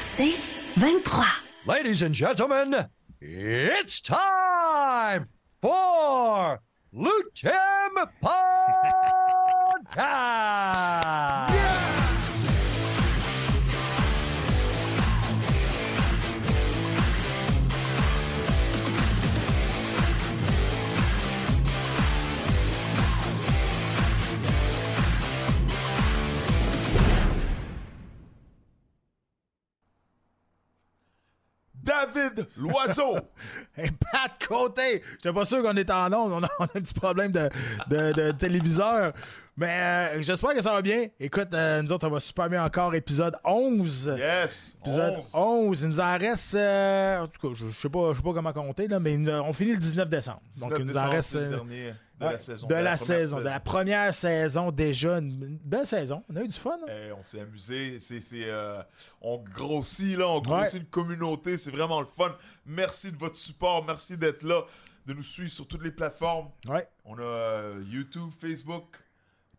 C'est 23. Ladies and gentlemen, it's time for Lutem Podcast! David Loiseau. Hey, Pat Côté! J'étais pas sûr qu'on était en onde. On a, on a un petit problème de, de- de téléviseur. Mais euh, j'espère que ça va bien. Écoute, euh, nous autres, ça va super bien encore. Épisode 11. Yes. Épisode 11. 11. Il nous en reste. euh, en tout cas, je, je sais pas, je sais pas comment compter, là, mais on finit le 19 décembre. Donc, 19 il nous en reste. De ouais, la saison. De la, première saison. De la première saison, déjà. Une, belle saison. On a eu du fun. hein? Eh, on s'est amusé. C'est, euh, on grossit, là. On grossit Ouais. une communauté. C'est vraiment le fun. Merci de votre support. Merci d'être là. De nous suivre sur toutes les plateformes. Ouais. On a euh, YouTube, Facebook.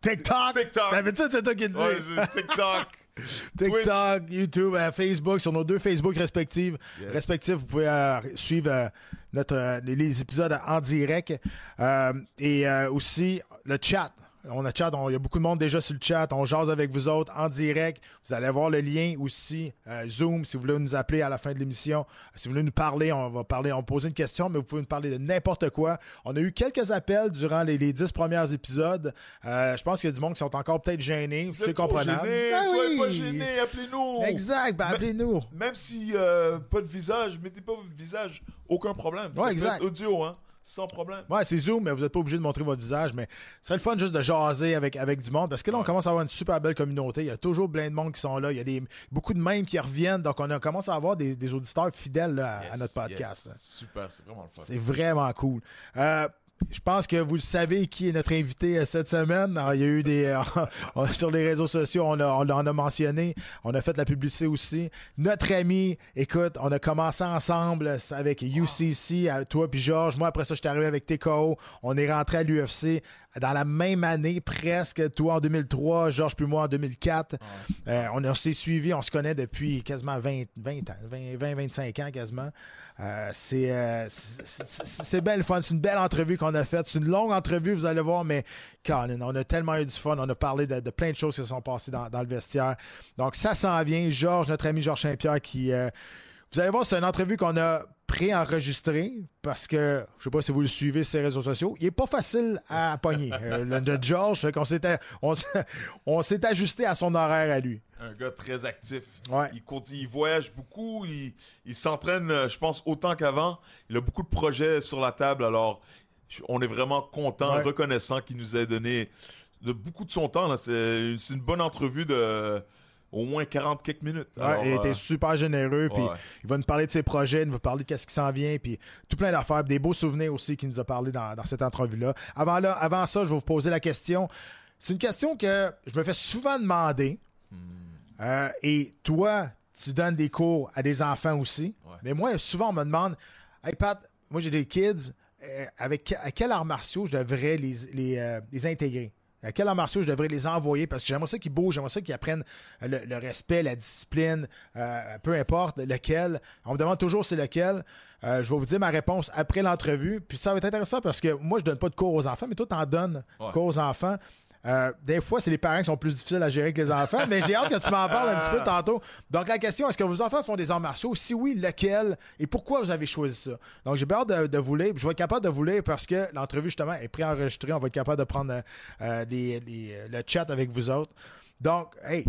TikTok. TikTok. D'habitude, c'est toi qui le dis. Ouais, c'est TikTok. TikTok, YouTube, euh, Facebook, sur nos deux Facebook respectifs. Yes. Respectifs, vous pouvez euh, suivre euh, notre, euh, les, épisodes en direct. Euh, et euh, aussi le chat. On a chat, on- il y a beaucoup de monde déjà sur le chat. On jase avec vous autres en direct. Vous allez avoir le lien aussi, euh, Zoom, si vous voulez nous appeler à la fin de l'émission. Si vous voulez nous parler, on va parler, on va poser une question, mais vous pouvez nous parler de n'importe quoi. On a eu quelques appels durant les, les 10 premiers épisodes. Euh, je pense qu'il y a du monde qui sont encore peut-être gênés. Vous C'est comprenable. gênés. Ben Soyez pas oui. gênés. Appelez-nous. Exact, ben appelez-nous. Même si euh, pas de visage, mettez pas votre visage, aucun problème. Ça Ouais, peut exact. être audio, hein, sans problème. Ouais, c'est Zoom, mais vous n'êtes pas obligé de montrer votre visage. Mais ce serait le fun juste de jaser avec, avec du monde. Parce que là, on commence à avoir une super belle communauté. Il y a toujours plein de monde qui sont là. Il y a des, beaucoup de mêmes qui reviennent. Donc, on a commencé à avoir des, des auditeurs fidèles là, à- notre podcast. yes. Super, c'est vraiment le fun. C'est vraiment cool. Euh, je pense que vous le savez qui est notre invité euh, cette semaine. Alors, il y a eu des. on- sur les réseaux sociaux, on, a, on a mentionné. On a fait la publicité aussi. Notre ami, écoute, on a commencé ensemble euh, avec UCC, toi puis Georges. Moi, après ça, je suis arrivé avec TKO. On est rentré à l'UFC dans la même année, presque. Toi en 2003, Georges puis moi en 2004. Euh, on, s'est suivis, on se connaît depuis quasiment 20, 20 ans, 20, 20, 25 ans quasiment. Euh, c'est, euh, c'est, belle fun. C'est une belle entrevue qu'on a faite. C'est une longue entrevue, vous allez voir, mais Colin, on a tellement eu du fun. On a parlé de, de plein de choses qui se sont passées dans, dans le vestiaire. Donc, ça s'en vient. Georges, notre ami Georges Saint-Pierre, qui. vous allez voir, c'est une entrevue qu'on a pré-enregistrée parce que, je sais pas si vous le suivez sur les réseaux sociaux, il est pas facile à pogner. Euh, le, George, fait qu'on s'était, on, s'est- on s'est ajusté à son horaire à lui. Un gars très actif. Ouais. Il, il voyage beaucoup. Il, il s'entraîne, euh, je pense, autant qu'avant. Il a beaucoup de projets sur la table. Alors, on est vraiment content, Ouais. reconnaissant qu'il nous ait donné de, beaucoup de son temps. c'est une bonne entrevue de au moins 40 quelques minutes. Ouais, il a euh, super généreux, puis il va nous parler de ses projets, il va nous parler de qu'est-ce qui s'en vient, puis tout plein d'affaires, des beaux souvenirs aussi qu'il nous a parlé dans, dans cette entrevue-là. Avant, là, avant ça, je vais vous poser la question. C'est une question que je me fais souvent demander. Hmm. Euh, et toi, tu donnes des cours à des enfants aussi. Ouais. Mais moi, souvent, on me demande Hey Pat, moi j'ai des kids, euh, avec à quel arts martiaux je devrais les, les, euh, les intégrer à quel arts martiaux je devrais les envoyer? Parce que j'aimerais ça qu'ils bougent, j'aimerais ça qu'ils apprennent euh, le, le respect, la discipline, euh, peu importe lequel. On me demande toujours c'est lequel. Euh, je vais vous dire ma réponse après l'entrevue. Puis ça va être intéressant parce que moi, je donne pas de cours aux enfants, mais toi, tu en donnes Ouais. cours aux enfants. Euh, des fois, c'est les parents qui sont plus difficiles à gérer que les enfants, mais j'ai hâte que tu m'en parles un petit peu tantôt. Donc, la question, est-ce que vos enfants font des arts martiaux? Si oui, lequel? Et pourquoi vous avez choisi ça? Donc, j'ai bien hâte de, de vous lire. Je vais être capable de vous lire parce que l'entrevue, justement, est préenregistrée. On va être capable de prendre euh, euh, les- les- le chat avec vous autres. Donc, hey,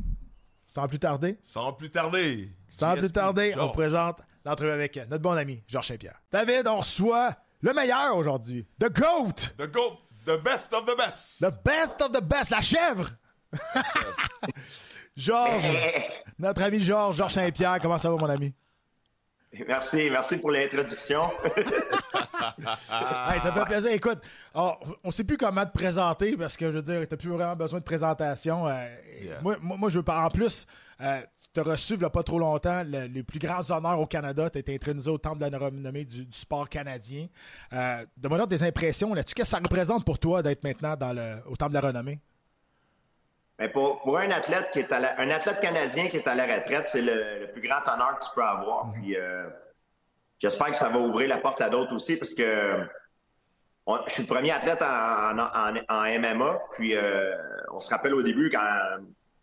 sans plus tarder, Sans plus tarder. sans plus tarder, on vous présente l'entrevue avec notre bon ami Georges Saint-Pierre. David, on reçoit le meilleur aujourd'hui, The GOAT! The GOAT, the best of the best. The best of the best, la chèvre! Georges, notre ami Georges, Georges Saint-Pierre, comment ça va, mon ami? Merci, merci pour l'introduction. Hey, ça me fait plaisir. Écoute, on ne sait plus comment te présenter parce que je veux dire, tu n'as plus vraiment besoin de présentation. Euh, Yeah. moi, moi, moi, je veux parler. En plus, euh, tu t'as reçu il n'y a pas trop longtemps le- les plus grands honneurs au Canada. Tu as été intronisé au Temple de la renommée du, du sport canadien. Euh, Donne-moi donc des impressions là-dessus. Qu'est-ce que ça représente pour toi d'être maintenant dans le, au Temple de la renommée? Mais pour, pour un athlète qui est à la- un athlète canadien qui est à la retraite, c'est le, le plus grand honneur que tu peux avoir. Puis euh, j'espère que ça va ouvrir la porte à d'autres aussi parce que on- je suis le premier athlète en, en- en- en MMA. Puis euh, on se rappelle au début quand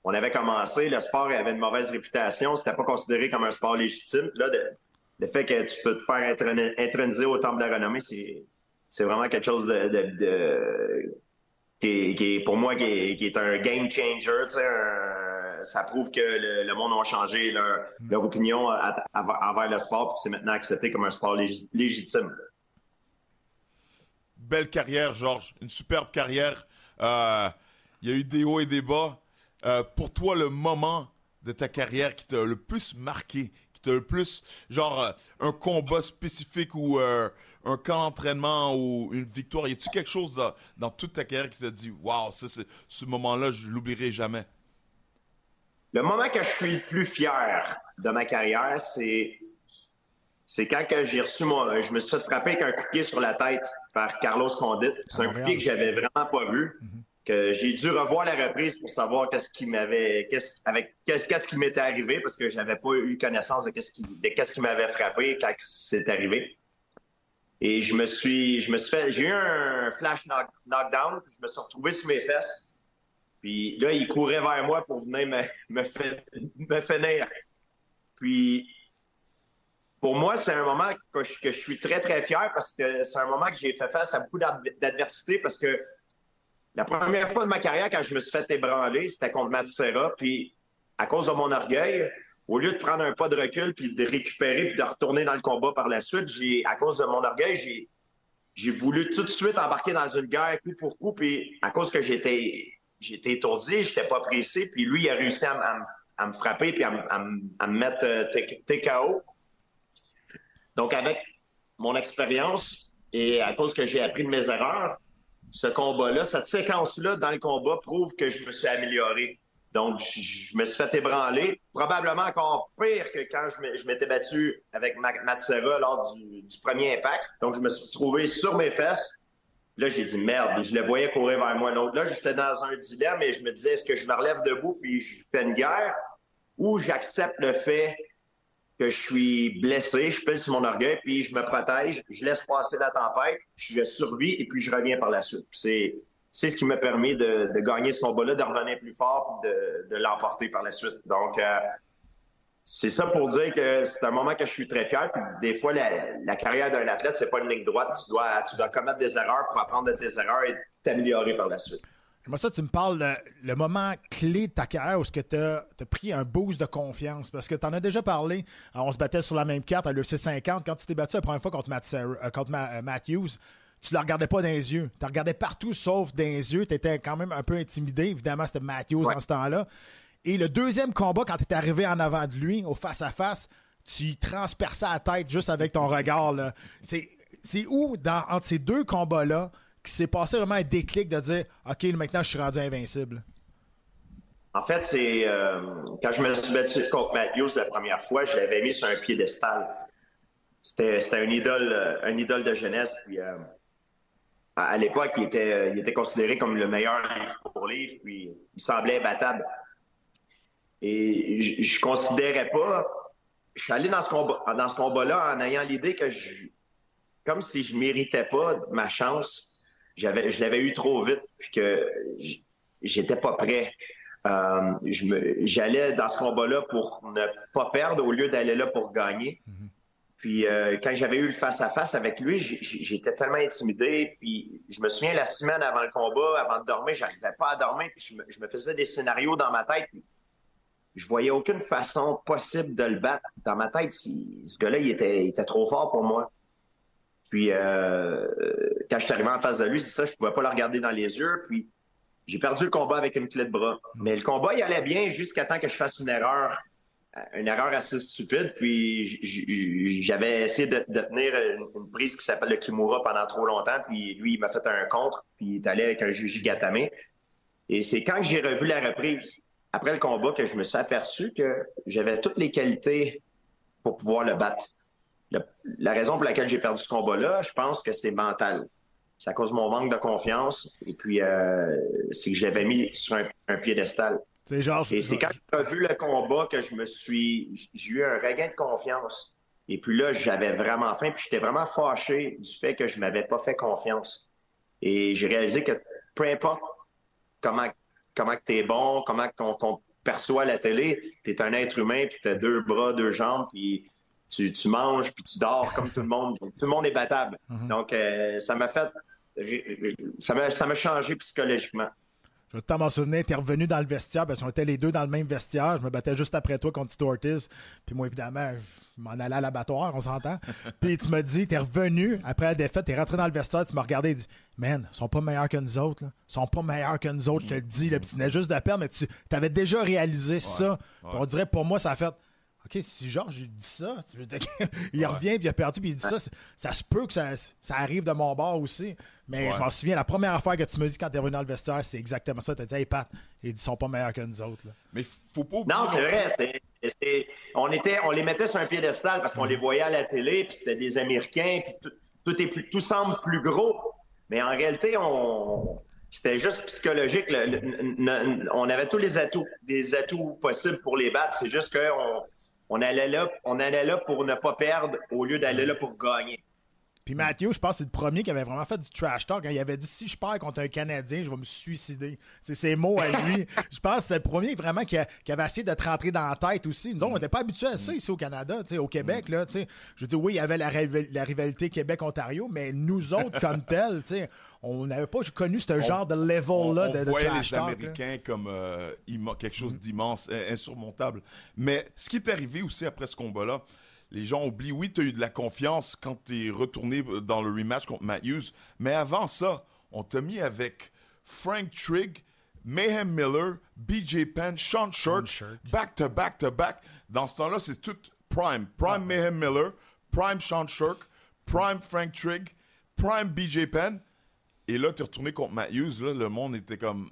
on avait commencé, le sport avait une mauvaise réputation. C'était pas considéré comme un sport légitime. Là, de- le fait que tu peux te faire introni- introniser au temple de la renommée, c'est c'est vraiment quelque chose de, de- de- qui, est, pour moi qui est, un game changer. ça prouve que le, monde a changé leur, opinion envers le sport, puis c'est maintenant accepté comme un sport lég- légitime. Belle carrière, Georges. Une superbe carrière. Euh, Il y a eu des hauts et des bas. Euh, pour toi, le moment de ta carrière qui t'a le plus marqué, qui t'a le plus, genre, euh, un combat spécifique ou un camp d'entraînement ou une victoire, y a-tu quelque chose dans, toute ta carrière qui t'a dit, waouh, ce moment-là, je l'oublierai jamais? Le moment que je suis le plus fier de ma carrière, c'est quand j'ai reçu mon. Je me suis fait frapper avec un coup de pied sur la tête par Carlos Condit. C'est un coup de pied que j'avais vraiment pas vu. Que j'ai dû revoir la reprise pour savoir qu'est-ce qui m'avait. Qu'est-ce, avec, qu'est-ce, qui m'était arrivé parce que j'avais pas eu connaissance de qu'est-ce de qu'est-ce qui m'avait frappé quand c'est arrivé. Et je me suis. Je me suis fait. J'ai eu un flash knock- knockdown, puis je me suis retrouvé sur mes fesses. Puis là, il courait vers moi pour venir me, me, finir. Puis, pour moi, c'est un moment que je, suis très, très fier parce que c'est un moment que j'ai fait face à beaucoup d'adv- d'adversité parce que la première fois de ma carrière, quand je me suis fait ébranler, c'était contre Matt. Puis, à cause de mon orgueil, au lieu de prendre un pas de recul puis de récupérer puis de retourner dans le combat par la suite, j'ai, à cause de mon orgueil, j'ai, voulu tout de suite embarquer dans une guerre coup pour coup. Puis, à cause que j'étais, j'étais étourdi, j'étais pas pressé. Puis, lui, il a réussi à, à me frapper puis à, à me mettre euh, TKO. Donc, avec mon expérience et à cause que j'ai appris de mes erreurs, ce combat-là, cette séquence-là dans le combat prouve que je me suis amélioré. Donc, je, me suis fait ébranler, probablement encore pire que quand je m'étais battu avec Ma- Matsera lors du, premier impact. Donc, je me suis retrouvé sur mes fesses. Là, j'ai dit merde, je le voyais courir vers moi. Donc là, j'étais dans un dilemme et je me disais, est-ce que je me relève debout puis je fais une guerre ou j'accepte le fait que je suis blessé, je pèse mon orgueil, puis je me protège, je laisse passer la tempête, je survis et puis je reviens par la suite. C'est ce qui m'a permis de, gagner ce combat-là, de revenir plus fort, puis de, l'emporter par la suite. Donc, euh, c'est ça pour dire que c'est un moment que je suis très fier. Puis des fois, la, carrière d'un athlète, c'est pas une ligne droite. Tu dois, tu dois commettre des erreurs pour apprendre de tes erreurs et t'améliorer par la suite. Moi, ça, tu me parles le moment clé de ta carrière où tu as, pris un boost de confiance. Parce que tu en as déjà parlé. Euh, On se battait sur la même carte à l'UFC 50. Quand tu t'es battu la première fois contre, Matt euh, contre Ma- Matthews, tu ne le regardais pas dans les yeux. Tu le regardais partout sauf dans les yeux. Tu étais quand même un peu intimidé. Évidemment, c'était Matthews Ouais. dans ce temps-là. Et le deuxième combat, quand tu étais arrivé en avant de lui, au face-à-face, tu y transperçais la tête juste avec ton regard. C'est où, dans, entre ces deux combats-là, qui s'est passé vraiment un déclic de dire OK, maintenant, je suis rendu invincible? En fait, c'est euh, quand je me suis battu contre Matthews la première fois, je l'avais mis sur un piédestal. C'était un idole, euh, un idole de jeunesse. Puis, euh, à, l'époque, il était, euh, il était considéré comme le meilleur livre pour livre, puis il semblait imbattable. Et je, je considérais pas. Je suis allé dans ce combat, dans ce combat-là en ayant l'idée que je, comme si je méritais pas ma chance. J'avais, je l'avais eu trop vite, puis que j'étais pas prêt. Euh, j'allais dans ce combat-là pour ne pas perdre au lieu d'aller là pour gagner. Puis euh, quand j'avais eu le face-à-face avec lui, j'étais tellement intimidé. Puis je me souviens la semaine avant le combat, avant de dormir, j'arrivais pas à dormir. Puis je me, faisais des scénarios dans ma tête. Puis je voyais aucune façon possible de le battre. Dans ma tête, ce gars-là, il était, trop fort pour moi. Puis euh, quand je suis arrivé en face de lui, c'est ça, je pouvais pas le regarder dans les yeux. Puis j'ai perdu le combat avec une clé de bras. Mais le combat, il allait bien jusqu'à temps que je fasse une erreur, une erreur assez stupide. Puis j'avais essayé de, tenir une, prise qui s'appelle le Kimura pendant trop longtemps. Puis lui, il m'a fait un contre. Puis il est allé avec un juge Gatame. Et c'est quand j'ai revu la reprise, après le combat, que je me suis aperçu que j'avais toutes les qualités pour pouvoir le battre. La raison pour laquelle j'ai perdu ce combat-là, je pense que c'est mental. c'est à cause de mon manque de confiance. Et puis, euh, c'est que je l'avais mis sur un piédestal. Genre, et c'est quand j'ai vu le combat que je me suis. J'ai eu un regain de confiance. Et puis là, j'avais vraiment faim, puis j'étais vraiment fâché du fait que je ne m'avais pas fait confiance. Et j'ai réalisé que peu importe comment, comment tu es bon, comment on, on perçoit la télé, tu es un être humain, puis tu as deux bras, deux jambes, puis tu, tu, manges, puis tu dors comme tout le monde. Tout le monde est battable. Mm-hmm. Donc, euh, ça m'a fait. Ça m'a changé psychologiquement. Je vais t'en m'en souvenir, t'es revenu dans le vestiaire parce qu'on était les deux dans le même vestiaire. Je me battais juste après toi contre Tito Ortiz. Puis moi, évidemment, je m'en allais à l'abattoir, on s'entend. Puis tu m'as dit, t'es revenu après la défaite, t'es rentré dans le vestiaire, tu m'as regardé et dit Man, ils sont pas meilleurs que nous autres. Là. Ils sont pas meilleurs que nous autres, je te le dis. Là. Puis tu venais juste de perdre, mais tu avais déjà réalisé ça. On dirait, pour moi, ça a fait. OK, si Georges il dit ça, il revient puis il a perdu puis il dit ça, ça se peut que ça, ça, arrive de mon bord aussi. Mais je m'en souviens, la première affaire que tu me dis quand tu es revenu dans le vestiaire, c'est exactement ça. Tu as dit, hey Pat, ils sont pas meilleurs que nous autres. Là. Mais faut pas Non, c'est vrai. on, était, on les mettait sur un piédestal parce qu'on les voyait à la télé, puis c'était des Américains, puis tout, tout, est plus, tout semble plus gros. Mais en réalité, on, c'était juste psychologique. on avait tous les atouts, des atouts possibles pour les battre. C'est juste qu'on on allait là, on allait là pour ne pas perdre au lieu d'aller là pour gagner. Puis Mathieu, je pense que c'est le premier qui avait vraiment fait du trash talk. Hein. Il avait dit si je perds contre un Canadien, je vais me suicider. C'est ses mots à lui. je pense que c'est le premier vraiment qui, avait essayé de te rentrer dans la tête aussi. Nous, on n'était pas habitués à ça ici au Canada, au Québec. Là, je dis oui, il y avait la, rivalité Québec-Ontario, mais nous autres, comme tels, on n'avait pas connu ce genre de level-là de, de voyait les Américains comme euh, quelque chose d'immense, insurmontable. Mais ce qui est arrivé aussi après ce combat-là, les gens oublient, oui, tu as eu de la confiance quand tu es retourné dans le rematch contre Matthews, mais avant ça, on t'a mis avec Frank Trigg, Mayhem Miller, BJ Penn, Sean Shirk, back to back to back. Dans ce temps-là, c'est tout prime. Prime Mayhem Miller, prime Sean Shirk, prime Frank Trigg, prime BJ Penn. Et là, tu es retourné contre Matthews. Là, le monde était comme.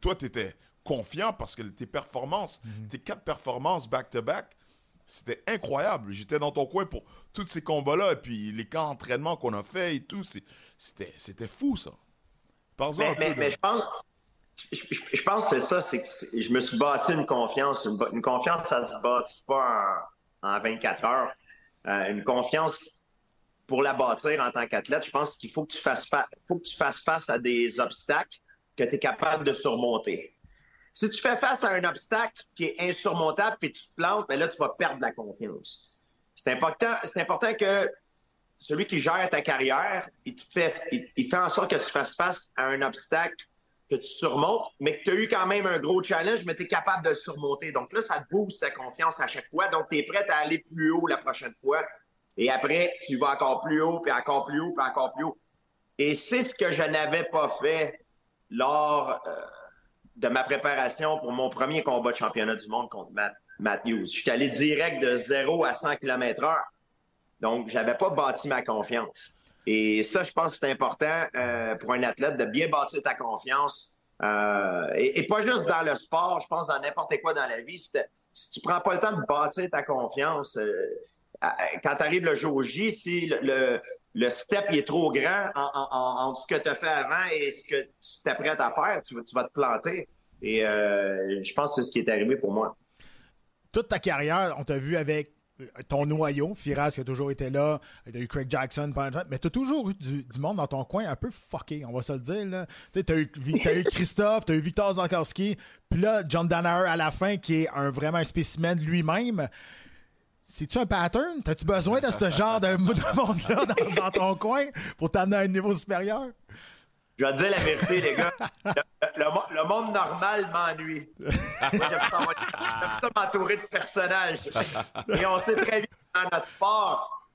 Toi, tu étais confiant parce que tes performances, mhm. tes quatre performances back-to-back, c'était incroyable. J'étais dans ton coin pour tous ces combats-là, et puis les camps d'entraînement qu'on a fait et tout. C'était, c'était fou, ça. mais, mais, je pense. Je, pense que c'est ça, c'est que je me suis bâti une confiance. Une, confiance, ça se bâtit pas en, 24 heures. Euh, une confiance, pour la bâtir en tant qu'athlète, je pense qu'il faut que tu fasses, faut que tu fasses face à des obstacles que tu es capable de surmonter. Si tu fais face à un obstacle qui est insurmontable et tu te plantes, bien là, tu vas perdre la confiance. C'est important, c'est important que celui qui gère ta carrière, il, fait, il, fait en sorte que tu fasses face à un obstacle que tu surmontes, mais que tu as eu quand même un gros challenge, mais tu es capable de le surmonter. Donc là, ça te booste ta confiance à chaque fois. Donc, tu es prêt à aller plus haut la prochaine fois. Et après, tu vas encore plus haut, puis encore plus haut, puis encore plus haut. Et c'est ce que je n'avais pas fait lors euh, de ma préparation pour mon premier combat de championnat du monde contre Matt, suis allé direct de 0 à 100 km/h. Donc, je n'avais pas bâti ma confiance. Et ça, je pense que c'est important euh, pour un athlète de bien bâtir ta confiance. Euh, et, pas juste dans le sport, je pense dans n'importe quoi dans la vie. Si, tu prends pas le temps de bâtir ta confiance, euh, quand tu le jour J, si le step est trop grand entre ce que tu as fait avant et ce que tu t'apprêtes à faire, tu, vas te planter. Et euh, je pense que c'est ce qui est arrivé pour moi. Toute ta carrière, on t'a vu avec euh, ton noyau, Firas qui a toujours été là, tu as eu Craig Jackson, mais tu as toujours eu du, monde dans ton coin un peu fucké, on va se le dire. Tu as, eu, as eu Christophe, tu as eu Victor Zankarski, puis là, John Danaher à la fin, qui est un, vraiment un spécimen lui-même. C'est-tu un pattern? As-tu besoin de ce genre de, monde-là dans, ton coin pour t'amener à un niveau supérieur? Je vais te dire la vérité, les gars. Le, monde normal m'ennuie. J'aime ça m'entourer de personnages. Et on sait très bien dans notre sport,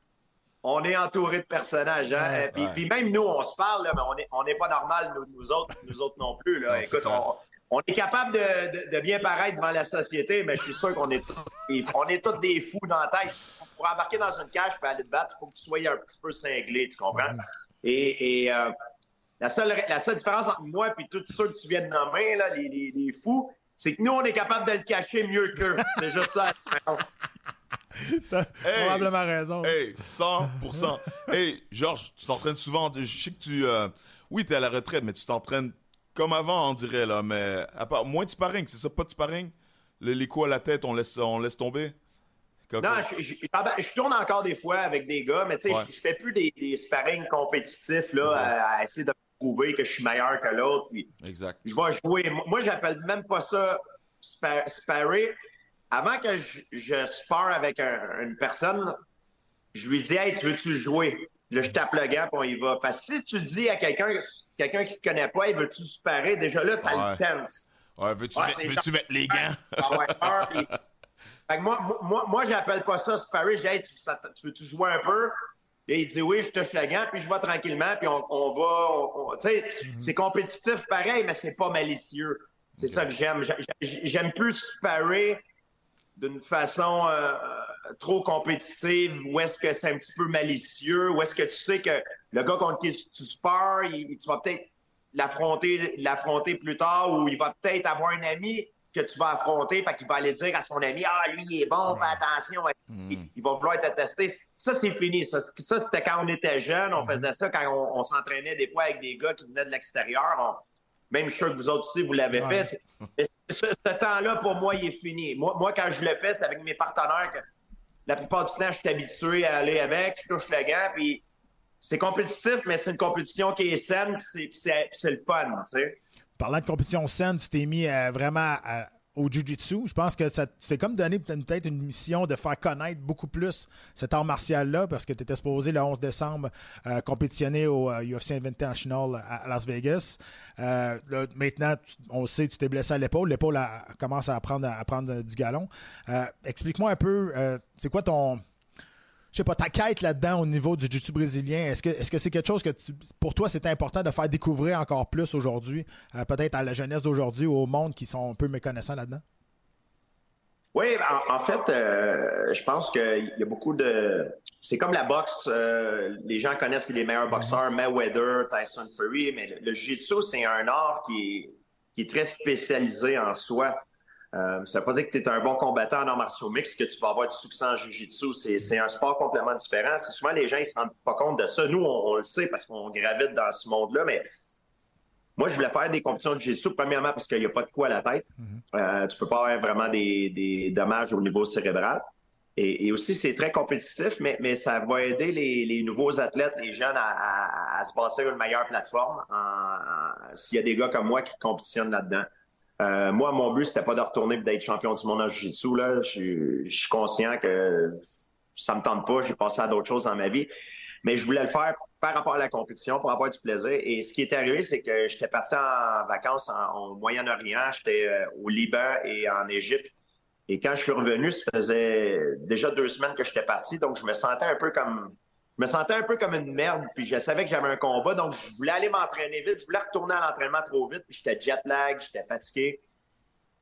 on est entouré de personnages. Hein? puis, même nous, on se parle, mais on n'est pas normal, nous, autres, nous autres non plus. Là. Écoute, on, on est capable de, bien paraître devant la société, mais je suis sûr qu'on est, on est tous des fous dans la tête. Pour embarquer dans une cage et aller te battre, il faut que tu sois un petit peu cinglé, tu comprends? Et, euh, la, seule, la seule différence entre moi et tous ceux que tu viens de nommer, là, les, fous, c'est que nous, on est capable de le cacher mieux qu'eux. C'est juste ça la différence. T'as Hey! probablement raison. Hey, 100%. hey, Georges, tu t'entraînes souvent. Je sais que tu. euh, oui, t'es à la retraite, mais tu t'entraînes comme avant, on dirait, là. Mais à part, moins de sparring, c'est ça, pas de sparring? Le- les coups à la tête, on laisse, on laisse tomber? Comme- Non, je, je- ah ben, je tourne encore des fois avec des gars, mais tu sais, Ouais. je, je fais plus des, des sparring compétitifs là, à, à essayer de prouver que je suis meilleur que l'autre. Exact. je vais jouer. Moi, j'appelle même pas ça spa- sparrer. Avant que je, je spare avec un- une personne, je lui dis Hey, tu veux-tu jouer? Là, je tape le puis on y va. Parce que si tu dis à quelqu'un quelqu'un qui te connaît pas, il veut-tu sparer, déjà là, ça Ouais. le tense. Ouais, veux-tu Ouais, mettre, les gants? Ah ouais, peur, puis- Fait que moi, moi, moi j'appelle pas ça sparrer. J'ai hey, tu, veux-tu jouer un peu? Et il dit oui, je touche le gant, puis je vais tranquillement, puis on, on va. tu sais, c'est compétitif pareil, mais c'est pas malicieux. C'est ça que j'aime. J'a- j'a- J'aime plus sparrer d'une façon euh, trop compétitive, où est-ce que c'est un petit peu malicieux, où est-ce que tu sais que le gars contre qui tu spares, il- tu vas peut-être l'affronter l'affronter plus tard, ou il va peut-être avoir un ami que tu vas affronter, fait qu'il va aller dire à son ami Ah, lui, il est bon, fais attention. Il, il va vouloir te tester. Ça, c'est fini. Ça, Ça, c'était quand on était jeune. On faisait ça quand on, on s'entraînait des fois avec des gars qui venaient de l'extérieur. On- Même je suis sûr que vous autres aussi, vous l'avez Ouais. fait. Mais Ce, ce temps-là, pour moi, il est fini. Moi, moi, quand je le fais, c'est avec mes partenaires que la plupart du temps, je suis habitué à aller avec. Je touche le gant, puis c'est compétitif, mais c'est une compétition qui est saine, puis c'est- le fun, tu sais. Parlant de compétition saine, tu t'es mis euh, vraiment à- au Jiu-Jitsu. Je pense que ça c'est comme donné peut-être une mission de faire connaître beaucoup plus cet art martial-là parce que tu étais supposé le 11 décembre euh, compétitionner au euh, UFC Invitational à, à Las Vegas. Euh, maintenant, on sait, tu t'es blessé à l'épaule. L'épaule commence à prendre, du galon. Euh, Explique-moi un peu, euh, c'est quoi ton je sais pas, ta quête là-dedans au niveau du jiu-jitsu brésilien, est-ce que est-ce que c'est quelque chose que tu- pour toi c'est important de faire découvrir encore plus aujourd'hui, euh, peut-être à la jeunesse d'aujourd'hui ou au monde qui sont un peu méconnaissants là-dedans? Oui, en, en fait, euh, je pense qu'il y a beaucoup de. C'est comme la boxe. euh, les gens connaissent les meilleurs boxeurs, Mayweather, Tyson Fury, mais le, le jiu-jitsu, c'est un art qui est, qui est très spécialisé en soi. Euh, ça ne veut pas dire que tu es un bon combattant en arts martiaux mixtes, que tu vas avoir du succès en jiu-jitsu. C'est, un sport complètement différent. C'est souvent les gens ne se rendent pas compte de ça. Nous, on, on le sait parce qu'on gravite dans ce monde-là, mais moi, je voulais faire des compétitions de jiu-jitsu, premièrement parce qu'il n'y a pas de coup à la tête. Euh, tu peux pas avoir vraiment des, des dommages au niveau cérébral. Et, et aussi, c'est très compétitif, mais, mais ça va aider les, les nouveaux athlètes, les jeunes, à, à- à se bâtir une meilleure plateforme s'il y a des gars comme moi qui compétitionnent là-dedans. Euh, moi, mon but, c'était pas de retourner et d'être champion du monde en jiu-jitsu. là. Je, suis- je suis conscient que ça me tente pas. J'ai passé à d'autres choses dans ma vie. Mais je voulais le faire par rapport à la compétition pour avoir du plaisir. Et ce qui est arrivé, c'est que j'étais parti en vacances en- au Moyen-Orient. J'étais euh, au Liban et en Égypte. Et quand je suis revenu, ça faisait déjà deux semaines que j'étais parti. Donc, je me sentais un peu comme. Je me sentais un peu comme une merde, puis je savais que j'avais un combat, donc je voulais aller m'entraîner vite, je voulais retourner à l'entraînement trop vite, puis j'étais jet lag, j'étais fatigué.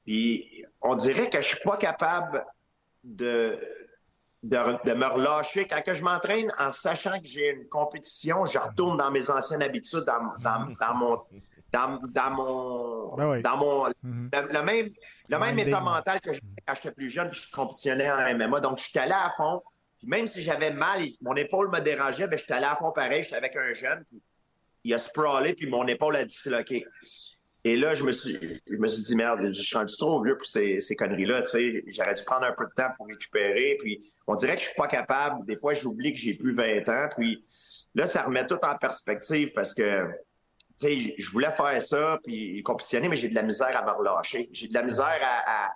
Puis on dirait que je suis pas capable de, de, de me relâcher. Quand que je m'entraîne en sachant que j'ai une compétition, je retourne dans mes anciennes habitudes, dans, dans, dans mon dans, dans mon Ben oui. dans mon Mhm. le, le même le même état mental que j'avais quand j'étais plus jeune, puis je compétitionnais en MMA. Donc, je suis allé à fond. Puis même si j'avais mal, mon épaule me dérangeait, ben, j'étais allé à fond pareil. J'étais avec un jeune, puis il a sprawlé, puis mon épaule a disloqué. Et là, je me suis, je me suis dit, merde, je suis rendu trop vieux pour ces, conneries-là. Tu sais, j'aurais dû prendre un peu de temps pour récupérer. Puis on dirait que je suis pas capable. Des fois, j'oublie que j'ai plus 20 ans. Puis là, ça remet tout en perspective parce que tu sais, je- voulais faire ça, puis compétitionner, mais j'ai de la misère à me relâcher. J'ai de la misère à-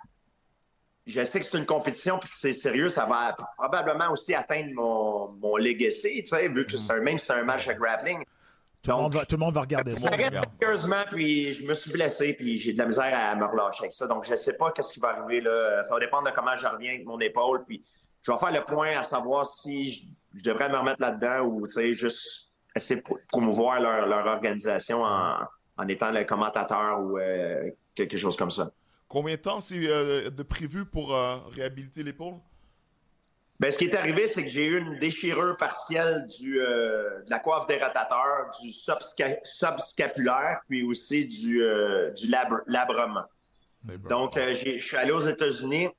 Je sais que c'est une compétition, puis que c'est sérieux, ça va probablement aussi atteindre mon, mon legacy, tu sais, vu que c'est un, même si c'est un match de grappling. Tout, le monde va, tout le monde va regarder ça. Sérieusement, puis je me suis blessé, puis j'ai de la misère à me relâcher avec ça. Donc, je ne sais pas qu'est-ce qui va arriver là. Ça va dépendre de comment je reviens avec mon épaule, puis je vais faire le point à savoir si je, je devrais me remettre là-dedans ou, tu sais, juste essayer de promouvoir leur, leur organisation en, en étant le commentateur ou euh, quelque chose comme ça. Combien de temps c'est euh, de prévu pour euh, réhabiliter l'épaule? Ben, ce qui est arrivé, c'est que j'ai eu une déchirure partielle du, euh, de la coiffe des rotateurs, du subsca- subscapulaire, puis aussi du, euh, du lab-. Donc, euh, j'ai- je suis allé aux États-Unis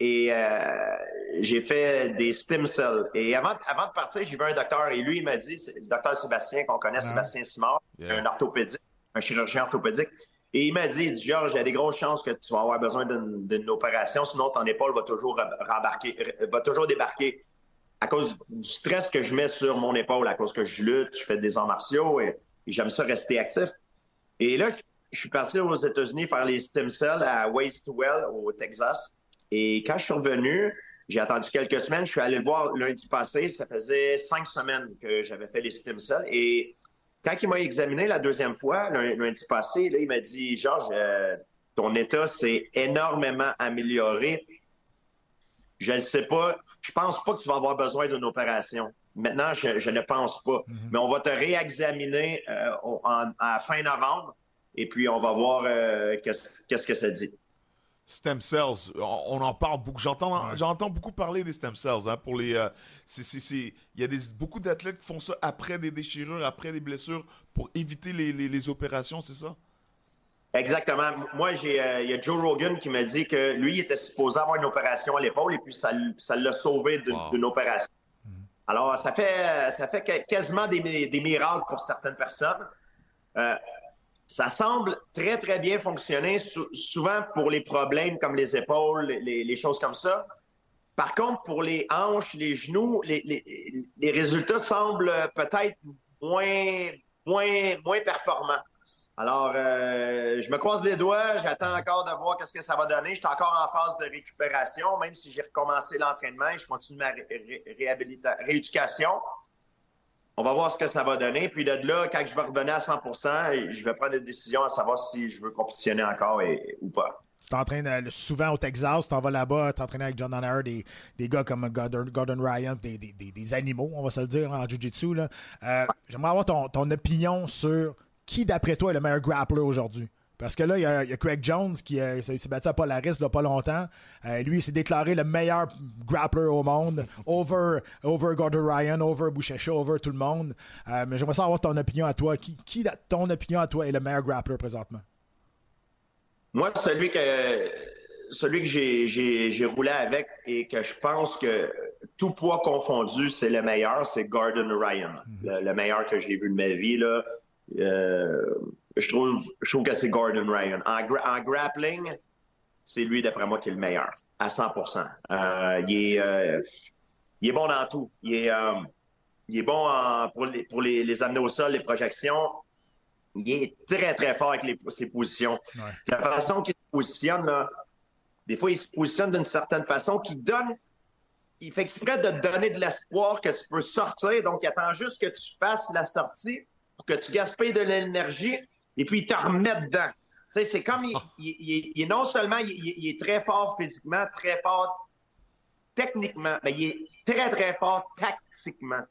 et euh, j'ai fait des stem cells. Et avant, avant de partir, j'ai vu un docteur et lui, il m'a dit, c'est le docteur Sébastien, qu'on connaît, Sébastien Simard, Yeah. un orthopédique, un chirurgien orthopédique. Et il m'a dit, dit, Georges, il y a des grosses chances que tu vas avoir besoin d'une opération, sinon ton épaule va toujours débarquer à cause du stress que je mets sur mon épaule, à cause que je lutte, je fais des arts martiaux et, j'aime ça rester actif. Et là, je, suis parti aux États-Unis faire les stem cells à Well au Texas. Et quand je suis revenu, j'ai attendu quelques semaines. Je suis allé le voir lundi passé. Ça faisait cinq semaines que j'avais fait les stem cells. Et quand il m'a examiné la deuxième fois, lun- lundi passé, là, il m'a dit Georges, euh, ton état s'est énormément amélioré. Je ne sais pas. Je pense pas que tu vas avoir besoin d'une opération. Maintenant, je, je ne pense pas. Mais on va te réexaminer euh, en- à fin novembre et puis on va voir euh, qu'est-ce qu'est-ce que ça dit. Stem cells, on, en parle beaucoup. J'entends, j'entends beaucoup parler des stem cells. Hein, pour les, euh, c'est, c'est, c'est- il y a des, beaucoup d'athlètes qui font ça après des déchirures, après des blessures, pour éviter les, les, les opérations, c'est ça? Exactement. Moi, j'ai, euh, il y a Joe Rogan qui m'a dit que lui, il était supposé avoir une opération à l'épaule et puis ça, ça l'a sauvé d'une, Wow. d'une opération. Alors, ça fait, ça fait quasiment des, des miracles pour certaines personnes. Euh, ça semble très, très bien fonctionner, sou- souvent pour les problèmes comme les épaules, les, choses comme ça. Par contre, pour les hanches, les genoux, les, résultats semblent peut-être moins, moins, moins performants. Alors, euh, je me croise les doigts, j'attends encore de voir qu'est-ce que ça va donner. Je suis encore en phase de récupération, même si j'ai recommencé l'entraînement je continue ma ré- ré- réhabilita- rééducation. On va voir ce que ça va donner. Puis de là, quand je vais revenir à 100% je vais prendre des décisions à savoir si je veux compétitionner encore ou pas. Tu t'entraînes euh, souvent au Texas, tu t'en vas là-bas, t'entraînes avec John Donner, des, des gars comme Gordon, Ryan, des, animaux, on va se le dire, en Jiu-Jitsu. Euh, J'aimerais avoir ton, ton opinion sur qui, d'après toi, est le meilleur grappler aujourd'hui? Parce que là, il y, a, il y a Craig Jones qui euh, s'est battu à Polaris il n'y a pas longtemps. Euh, lui, il s'est déclaré le meilleur grappler au monde, over, over Gordon Ryan, over Bouchecha, over tout le monde. Euh, mais j'aimerais savoir ton opinion à toi. Qui, qui, ton opinion à toi, est le meilleur grappler présentement? Moi, celui que celui que j'ai- roulé avec et que je pense que tout poids confondu, c'est le meilleur, c'est Gordon Ryan. le, le meilleur que j'ai vu de ma vie. Là. Euh, je, trouve, je trouve que c'est Gordon Ryan. En, gra- en grappling, c'est lui, d'après moi, qui est le meilleur, à 100 Euh, il, est, euh, il est bon dans tout. Il est, il est bon en- pour, les, pour les, les amener au sol, les projections. Il est très, très fort avec les- ses positions. La façon qu'il se positionne, là, des fois, il se positionne d'une certaine façon qui donne. Il fait exprès de te donner de l'espoir que tu peux sortir. Donc, il attend juste que tu fasses la sortie pour que tu gaspilles de l'énergie et puis il te remet dedans. Tu sais, c'est comme il, il- il- il est non seulement il, est très fort physiquement, très fort techniquement, mais il est très, très fort tactiquement.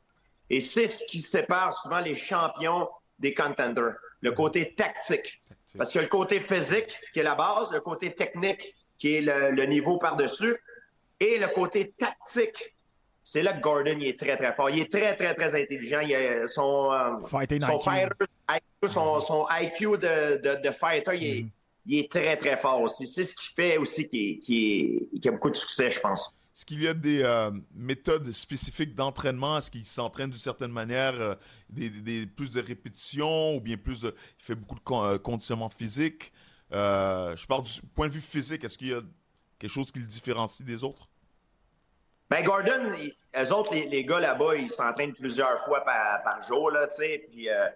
Et c'est ce qui sépare souvent les champions des contenders, le côté tactique. Parce qu'il y a le côté physique qui est la base, le côté technique qui est le, le niveau par-dessus, et le côté tactique. C'est là que Gordon il est très, très fort. Il est très, très, très intelligent. Il a son, euh, son IQ. fighter IQ, son, son IQ de, de, de fighter, il est, il est très, très fort aussi. C'est ce qui fait aussi qu'il qu'il a beaucoup de succès, je pense. Est-ce qu'il y a des euh, méthodes spécifiques d'entraînement? Est-ce qu'il s'entraîne d'une certaine manière, euh, des, des- des- plus de répétitions ou bien plus de, il fait beaucoup de con- euh, conditionnement physique? Euh, je parle du point de vue physique. Est-ce qu'il y a quelque chose qui le différencie des autres? Ben Gordon, il- eux autres, les, les gars là-bas, ils s'entraînent plusieurs fois par, par jour, là, tu sais. Puis euh,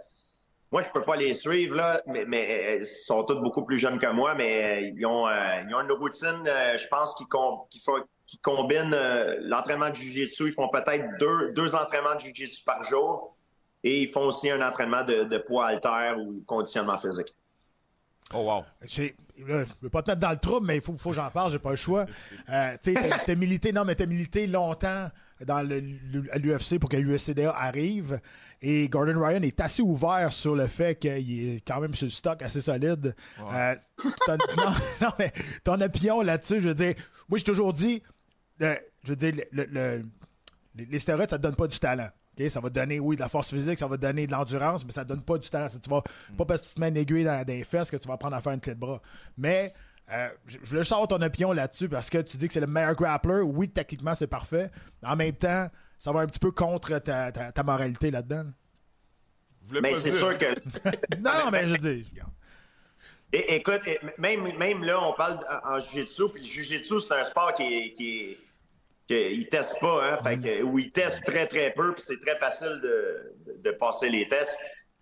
moi, je peux pas les suivre, là, mais, mais, euh, ils sont tous beaucoup plus jeunes que moi, mais euh, ils ont, euh, ils ont une routine, euh, je pense, qui, com- qui, font- qui combine euh, l'entraînement de Jiu-Jitsu. Ils font peut-être deux, deux entraînements de Jiu-Jitsu par jour et ils font aussi un entraînement de, de poids halter ou conditionnement physique. Oh wow. Là, je veux pas te mettre dans le trouble, mais il faut, faut que j'en parle, j'ai pas le choix. Euh, tu sais, t'as- milité, non, mais t'as milité longtemps dans l'UFC pour que l'USCDA arrive. Et Gordon Ryan est assez ouvert sur le fait qu'il est quand même sur le stock assez solide. Euh, ton- non, non, mais ton opinion là-dessus, je veux dire, moi j'ai toujours dit, euh, je veux dire, le- le- les, les stéroïdes, ça te donne pas du talent. Ok? Ça va donner, oui, de la force physique, ça va donner de l'endurance, mais ça donne pas du talent. Ça, tu vas, Pas parce que tu te mets une aiguille dans, dans les fesses que tu vas apprendre à faire une clé de bras. Mais Euh, je je voulais juste avoir ton opinion là-dessus parce que tu dis que c'est le meilleur grappler. Oui, techniquement, c'est parfait. En même temps, ça va un petit peu contre ta, ta- ta moralité là-dedans. Je voulais Mais pas c'est dire. sûr que. Non, mais je dis. É- écoute, même, même là, on parle en en jiu-jitsu, puis le jiu-jitsu, c'est un sport qui est. Qui est qu'il teste pas, hein, fait que, ou il teste très très peu, puis c'est très facile de, passer les tests.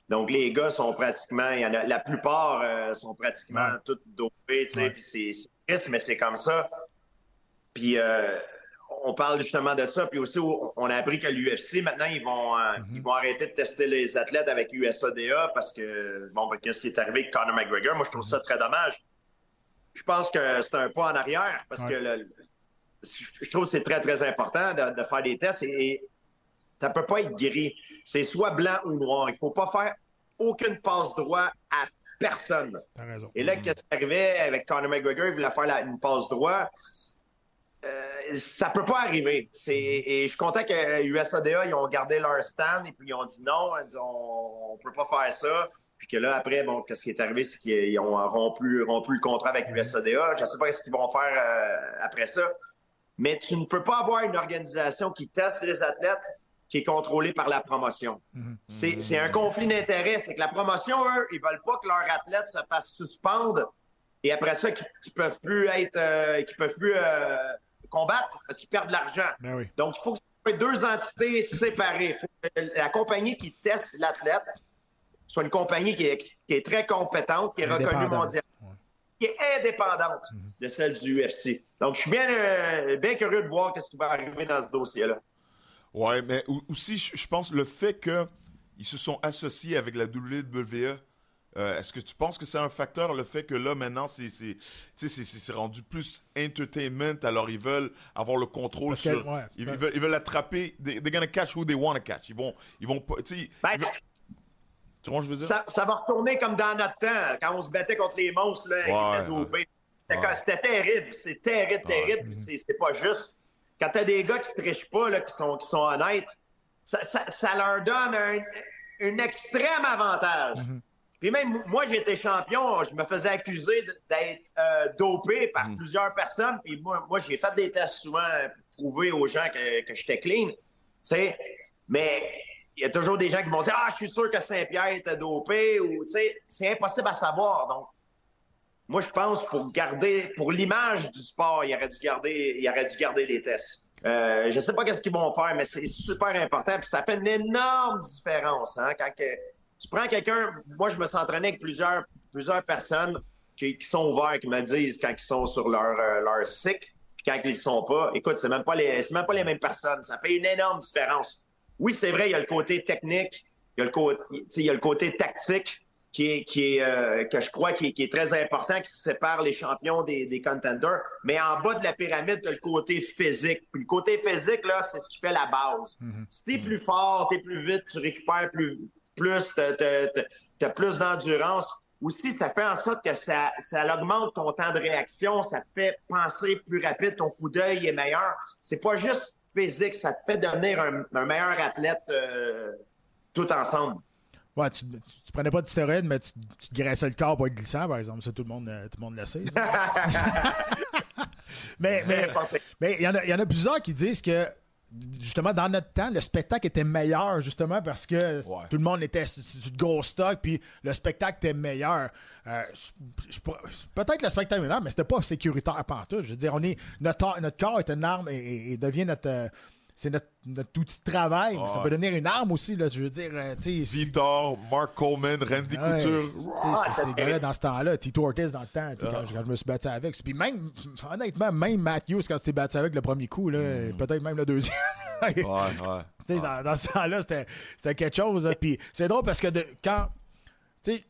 Donc les gars sont pratiquement, il y en a, la plupart euh, sont pratiquement tous dopés, tu sais, puis c'est triste, mais c'est comme ça. Puis euh, on parle justement de ça, puis aussi on a appris que l'UFC maintenant ils vont euh, ils vont arrêter de tester les athlètes avec USADA parce que bon, ben, qu'est-ce qui est arrivé avec Conor McGregor? Moi je trouve ça très dommage. Je pense que c'est un pas en arrière parce Ouais. que le- je trouve que c'est très, très important de, de faire des tests et, et ça peut pas être gris. C'est soit blanc ou noir. Il faut pas faire aucune passe droit à personne. T'as raison. Et là, qu'est-ce qui arrivait avec Conor McGregor? Il voulait faire la- une passe droit. Euh, ça peut pas arriver. C'est- Et je suis content que USADA, ils ont gardé leur stand et puis ils ont dit non, on, on peut pas faire ça. Puis que là, après, bon, qu'est-ce qui est arrivé, c'est qu'ils ont rompu, rompu le contrat avec USADA. Je sais pas ce qu'ils vont faire euh, après ça. Mais tu ne peux pas avoir une organisation qui teste les athlètes qui est contrôlée par la promotion. C'est c'est un conflit d'intérêts. C'est que la promotion, eux, ils veulent pas que leurs athlètes se fassent suspendre et après ça, qu'ils ne peuvent plus être, euh, qu'ils peuvent plus euh, combattre parce qu'ils perdent de l'argent. Ben oui. Donc, il faut que ce soit deux entités séparées. Il faut que la compagnie qui teste l'athlète soit une compagnie qui est, qui est très compétente, qui est reconnue mondialement, qui est indépendante de celle du UFC. Donc, je suis bien, euh, bien curieux de voir ce qui va arriver dans ce dossier-là. Ouais, mais au- aussi, je pense le fait qu'ils se sont associés avec la WWE, euh, est-ce que tu penses que c'est un facteur, le fait que là, maintenant, c'est c'est- tu sais, c'est- c'est c'est rendu plus entertainment, alors ils veulent avoir le contrôle sur... ouais, ils, ouais. ils veulent, ils veulent attraper... They, they're gonna catch who they want to catch. Ils vont... Ils vont Ben, ils veulent- tu vois ce que je veux dire? ça, ça va retourner comme dans notre temps, quand on se battait contre les monstres là, étaient dopés. C'était Ouais. comme- C'était terrible, c'est terrible, terrible, puis c'est pas juste. Quand t'as des gars qui trichent pas, là, qui, sont, qui sont honnêtes, ça, ça- ça leur donne un, un extrême avantage. Puis même moi, j'étais champion, je me faisais accuser d'être euh, dopé par plusieurs personnes. Puis moi, moi j'ai fait des tests souvent pour prouver aux gens que, que j'étais clean. Mais il y a toujours des gens qui vont dire Ah, je suis sûr que Saint-Pierre était dopé ou c'est impossible à savoir. Donc, moi, je pense pour garder, pour l'image du sport, il aurait dû garder, il aurait dû garder les tests. Euh, je sais pas qu'est-ce qu'ils vont faire, mais c'est super important. Puis ça fait une énorme différence. Hein, quand tu prends quelqu'un, moi, je me suis entraîné avec plusieurs, plusieurs personnes qui, sont ouverts, qui me disent quand ils sont sur leur, euh, leur cycle, puis quand ils ne sont pas. Écoute, c'est même même pas les mêmes personnes. Ça fait une énorme différence. Oui, c'est vrai, il y a le côté technique, il y a le côté, il y a le côté tactique qui est, qui est euh, que je crois qui est, qui est très important, qui sépare les champions des, des contenders. Mais en bas de la pyramide, tu as le côté physique. Puis le côté physique, là, c'est ce qui fait la base. Si tu es plus fort, tu es plus vite, tu récupères plus, plus tu as plus d'endurance. Aussi, ça fait en sorte que ça, ça augmente ton temps de réaction, ça te fait penser plus rapide, ton coup d'œil est meilleur. C'est pas juste physique, ça te fait devenir un, un meilleur athlète euh, tout ensemble. Ouais, tu, tu, tu prenais pas de stéroïdes, mais tu, tu te graissais le corps pour être glissant, par exemple. Ça, tout le monde, euh, tout le, monde le sait. mais mais mais il y, en a- il y en a plusieurs qui disent que, justement, dans notre temps, le spectacle était meilleur, justement, parce que Ouais. tout le monde était sur du gros stock, puis le spectacle était meilleur. Euh, Peut-être le spectacle est meilleur, mais c'était pas sécuritaire pantoute. Je veux dire, on est, notre, notre corps est une arme et, et- et devient notre. C'est notre, notre outil de travail, mais ça peut devenir une arme aussi. Là, je veux dire, euh, Vitor, Mark Coleman, Randy Ouais. Couture. C'est ces gars-là dans ce temps-là, Tito Ortiz dans le temps, sais, quand, quand je me suis battu avec. Puis même, honnêtement, même Matthews, quand tu t'es battu avec le premier coup, là, peut-être même le deuxième. Ouais, ouais. Dans, dans ce temps-là, c'était, c'était quelque chose. Puis c'est drôle parce que de, quand. Tu sais,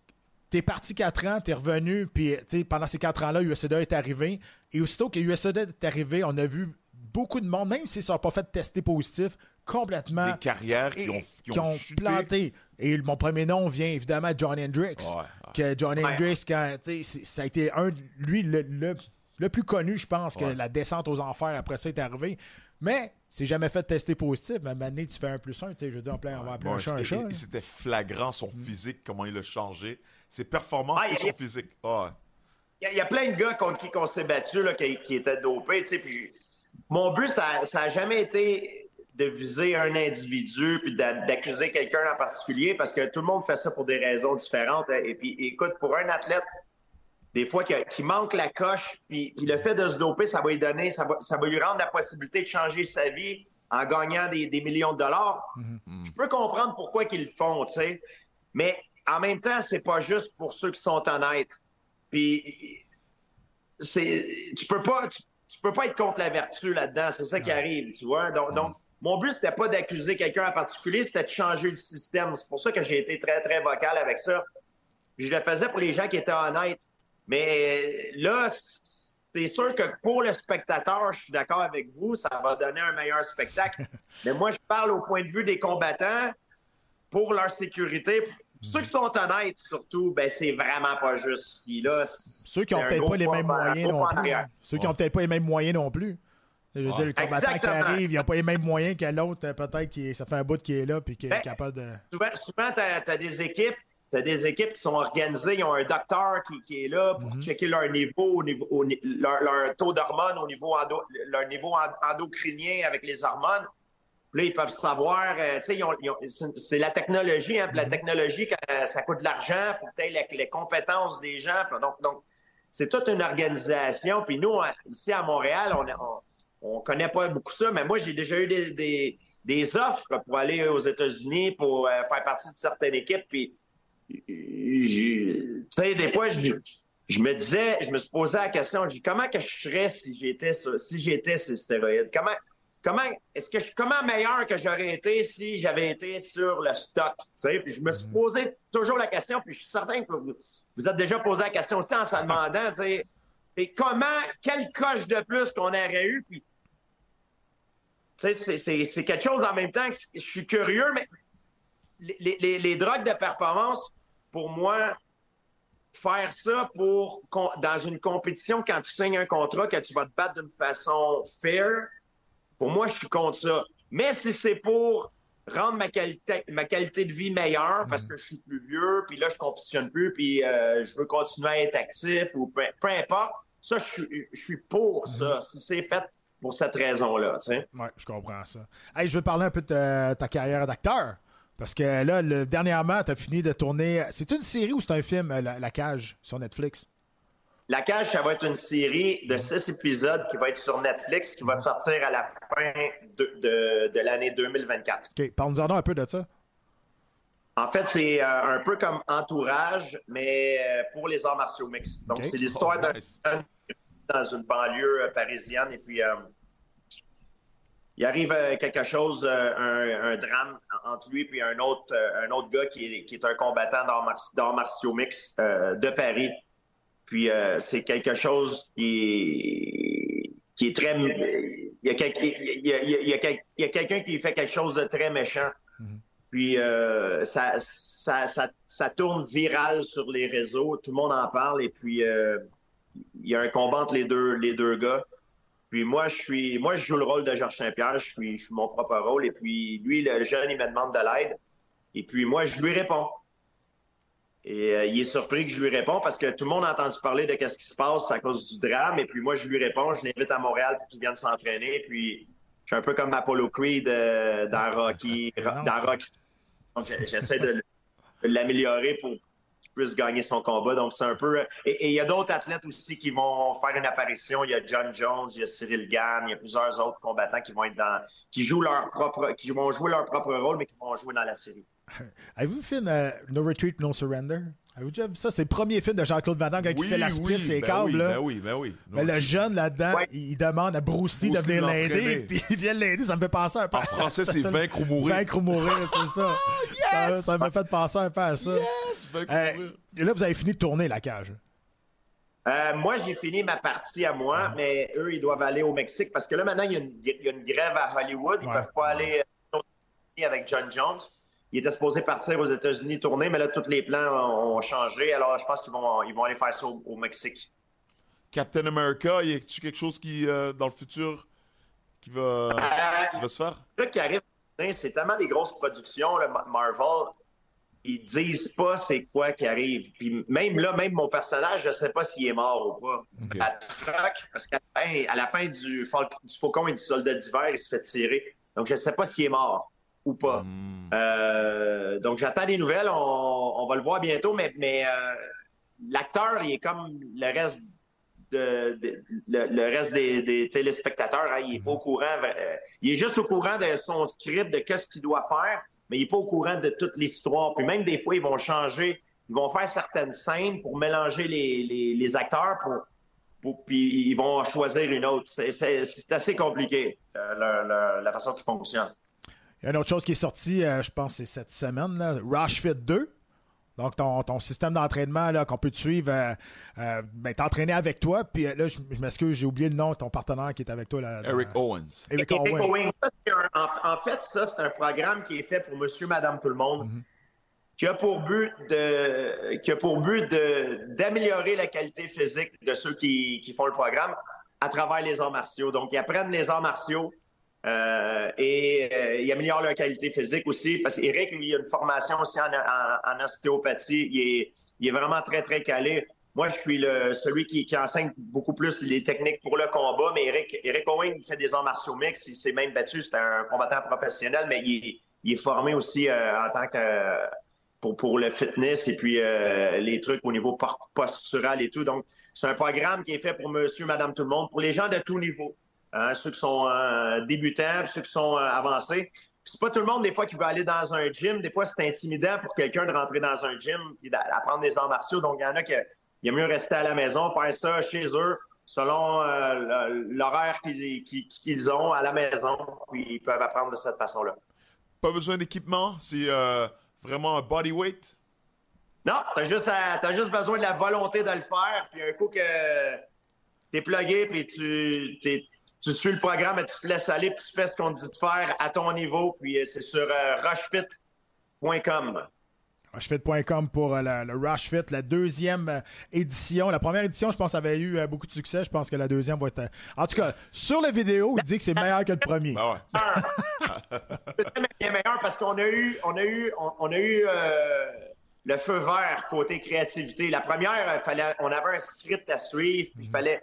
t'es parti 4 ans, t'es revenu, puis pendant ces 4 ans-là, USADA est arrivé. Et aussitôt que USADA est arrivé, on a vu beaucoup de monde, même s'ils ne sont pas fait tester positif, complètement. Des carrières qui et- ont, qui ont, chuté. planté. Et mon premier nom vient évidemment de John. Ouais, ouais. Que John Ouais. Hendricks, quand, ça a été un, de- lui, le, le- le plus connu, je pense, que la descente aux enfers après ça est arrivé. Mais c'est jamais fait tester positif. Mais maintenant, tu fais un plus un. tu sais, Je veux dire, on, appelle- on va appeler Bon, un chat un chat. C'était flagrant son physique, comment il a changé. Ses performances Ah, et son physique. Ouais. il y, a- il y a plein de gars contre qui on s'est battu là, qui, qui étaient dopés. tu sais, Puis mon but, ça n'a jamais été de viser un individu puis d'a- d'accuser quelqu'un en particulier parce que tout le monde fait ça pour des raisons différentes. Et puis, écoute, pour un athlète, des fois, qui, qui manque la coche, puis, puis le fait de se doper, ça va lui donner, ça va, ça va lui rendre la possibilité de changer sa vie en gagnant des, des millions de dollars. Je peux comprendre pourquoi ils le font, tu sais. Mais en même temps, c'est pas juste pour ceux qui sont honnêtes. Puis c'est, tu peux pas, tu, tu peux pas être contre la vertu là-dedans. C'est ça qui arrive, tu vois. Donc, donc mon but c'était pas d'accuser quelqu'un en particulier, c'était de changer le système. C'est pour ça que j'ai été très très vocal avec ça. Je le faisais pour les gens qui étaient honnêtes. Mais là, c'est sûr que pour le spectateur, je suis d'accord avec vous, ça va donner un meilleur spectacle. Mais moi, je parle au point de vue des combattants pour leur sécurité. Ceux qui sont honnêtes, surtout, ben c'est vraiment pas juste. Puis là, Ceux qui ont peut-être pas les mêmes en- moyens non plus. Ceux qui ont peut-être pas les mêmes moyens non plus. Je veux dire, le combattant qui arrive, il n'a pas les mêmes moyens que l'autre, peut-être qui ça fait un bout qui est là puis qui est Ben, capable de. souvent, souvent tu as, des équipes. T'as des équipes qui sont organisées, ils ont un docteur qui, qui est là pour checker leur niveau, au niveau au ni- leur, leur taux d'hormones au niveau endo- leur niveau en- endocrinien avec les hormones. Là, ils peuvent savoir, euh, tu sais, c'est la technologie, hein, puis la technologie, quand, euh, ça coûte de l'argent, il faut que tu les, les compétences des gens. Puis donc, donc c'est toute une organisation. Puis nous, hein, ici à Montréal, on, on, on connaît pas beaucoup ça, mais moi, j'ai déjà eu des, des, des offres pour aller aux États-Unis pour euh, faire partie de certaines équipes. Puis, tu sais, des fois, je, je me disais, je me suis posé la question, je dis, comment que je serais si j'étais si j'étais les stéroïdes? Comment, comment, est-ce que je, comment meilleur que j'aurais été si j'avais été sur le stock? Tu sais? Puis je me suis posé toujours la question, puis je suis certain que vous, vous êtes déjà posé la question aussi en se demandant, tu sais, et comment, quelle coche de plus qu'on aurait eu, puis tu sais, c'est- quelque chose en même temps que je suis curieux, mais les, les- les drogues de performance, pour moi, faire ça pour dans une compétition, quand tu signes un contrat, que tu vas te battre d'une façon fair, pour moi, je suis contre ça. Mais si c'est pour rendre ma qualité, ma qualité de vie meilleure parce que je suis plus vieux, puis là, je compétitionne plus, puis euh, je veux continuer à être actif ou peu, peu importe, ça, je suis, je suis pour ça. Si c'est fait pour cette raison-là, tu sais. Ouais, je comprends ça. Hey, je veux parler un peu de ta, ta carrière d'acteur. Parce que là, le- dernièrement, tu as fini de tourner. C'est une série ou c'est un film, euh, La, La Cage, sur Netflix? La Cage, ça va être une série de six épisodes qui va être sur Netflix, qui va sortir à la fin de, de- de l'année 2024. OK, parle-nous-en un peu de ça. En fait, c'est euh, un peu comme Entourage, mais euh, pour les arts martiaux mixtes. Donc, c'est l'histoire Oh, d'un nice. jeune dans une banlieue euh, parisienne et puis euh, il arrive quelque chose, un, un drame entre lui et un autre, un autre gars qui est, qui est un combattant d'arts mar- d'arts martiaux mixtes euh, de Paris. Puis euh, c'est quelque chose qui est, qui est très... Il y a, quel- il y a- il y a- il y a quel- il y a quelqu'un qui fait quelque chose de très méchant. Puis euh, ça, ça, ça, ça tourne viral sur les réseaux, tout le monde en parle et puis euh, il y a un combat entre les deux, les deux gars. Puis moi, je suis, moi, je joue le rôle de Georges Saint-Pierre, je suis, je suis mon propre rôle. Et puis lui, le jeune, il me demande de l'aide. Et puis moi, je lui réponds. Et euh, il est surpris que je lui réponds parce que tout le monde a entendu parler de qu'est-ce qui se passe à cause du drame. Et puis moi, je lui réponds, je l'invite à Montréal pour qu'il vienne s'entraîner. Puis je suis un peu comme Apollo Creed euh, dans Rocky. dans Rocky. J'essaie de, l'améliorer pour qu'il puisse gagner son combat. Donc, c'est un peu. Et et il y a d'autres athlètes aussi qui vont faire une apparition. Il y a John Jones, il y a Cyril Gann, il y a plusieurs autres combattants qui vont être dans. qui jouent leur propre. qui vont jouer leur propre rôle, mais qui vont jouer dans la série. Avez-vous vu le film euh, No Retreat, No Surrender? Avez-vous déjà vu ça? C'est le premier film de Jean-Claude Van Damme quand il fait la split, ses ben câbles. oui, là. Ben oui, ben oui. Mais le jeune là-dedans, Ouais. il demande à Bruce Lee de venir l'aider, puis il vient l'aider, ça me fait penser un peu En à français, c'est vaincre ou mourir. Vaincre ou mourir, c'est ça. ça. Ça m'a fait penser un peu à ça. Yes, vaincre ou Euh, mourir. là, vous avez fini de tourner la cage. Euh, moi, j'ai fini ma partie à moi, mais eux, ils doivent aller au Mexique parce que là, maintenant, il y a une, il y a une grève à Hollywood. Ils ne Ouais. peuvent pas aller avec John Jones. Il était supposé partir aux États-Unis tourner, mais là, tous les plans ont, changé. Alors, je pense qu'ils vont, ils vont aller faire ça au, au Mexique. Captain America, y a-tu quelque chose qui, euh, dans le futur, qui va, Euh, qui va se faire? Truc qui arrive, c'est tellement des grosses productions, là, Marvel. ils disent pas c'est quoi qui arrive. Puis même là, même mon personnage, je sais pas s'il est mort ou pas. À parce qu'à la fin, à la fin du, du Faucon et du Soldat d'hiver, il se fait tirer. Donc je sais pas s'il est mort ou pas. Hmm. Euh, donc j'attends des nouvelles. On, on va le voir bientôt, mais, mais euh, l'acteur, il est comme le reste de, de- le, le reste des, des téléspectateurs. hein. il est pas au courant. euh, il est juste au courant de son script, de qu'est-ce qu'il doit faire, mais il est pas au courant de toute l'histoire. Puis même des fois, ils vont changer, ils vont faire certaines scènes pour mélanger les, les- les acteurs pour, pour- puis ils vont choisir une autre. C'est- assez compliqué, le- le- la façon qui fonctionne. Il y a une autre chose qui est sortie, euh, je pense, c'est cette semaine, là, Rush Fit 2. Donc, ton, ton système d'entraînement là, qu'on peut te suivre, euh, euh, ben, t'entraîner avec toi. Puis euh, là, je, je m'excuse, j'ai oublié le nom de ton partenaire qui est avec toi. Là, Eric dans- Owens. Eric Eric Owens. Owens. Ça, c'est un- en, en fait, ça, c'est un programme qui est fait pour monsieur, madame, tout le monde, qui a pour but de qui a pour but de d'améliorer la qualité physique de ceux qui, qui font le programme à travers les arts martiaux. Donc, ils apprennent les arts martiaux euh, et euh, ils améliorent leur qualité physique aussi. Parce qu'Éric, lui, il a une formation aussi en, en- ostéopathie. Il est, il est vraiment très, très calé. Moi, je suis le, celui qui, enseigne beaucoup plus les techniques pour le combat, mais Eric, Eric Owen il fait des arts martiaux mix. Il s'est même battu. C'est un combattant professionnel, mais il, est- formé aussi euh, en tant que pour, le fitness et puis euh, les trucs au niveau postural et tout. Donc, c'est un programme qui est fait pour monsieur, madame, tout le monde, pour les gens de tout niveau. Hein, ceux qui sont euh, débutants, ceux qui sont euh, avancés. C'est pas tout le monde, des fois, qui veut aller dans un gym. Des fois, c'est intimidant pour quelqu'un de rentrer dans un gym et d'apprendre des arts martiaux. Donc, il y en a qui il mieux rester à la maison, faire ça chez eux, selon euh, l'horaire qu'ils ont à la maison. Puis ils peuvent apprendre de cette façon-là. Pas besoin d'équipement, c'est euh, vraiment un bodyweight. Non, t'as juste, à- t'as juste besoin de la volonté de le faire. Puis un coup que t'es plugué, puis tu, tu suis le programme et tu te laisses aller, puis tu fais ce qu'on te dit de faire à ton niveau. Puis euh, c'est sur euh, rushfit.com. Rushfit.com pour euh, le, le Rush Fit, la deuxième euh, édition. La première édition, je pense, avait eu euh, beaucoup de succès. Je pense que la deuxième va être. En tout cas, sur la vidéo, il dit que c'est meilleur que le premier. Ben ouais. C'est bien meilleur parce qu'on a eu, on a eu, on, on a eu euh, le feu vert côté créativité. La première, euh, fallait, on avait un script à suivre, puis il fallait,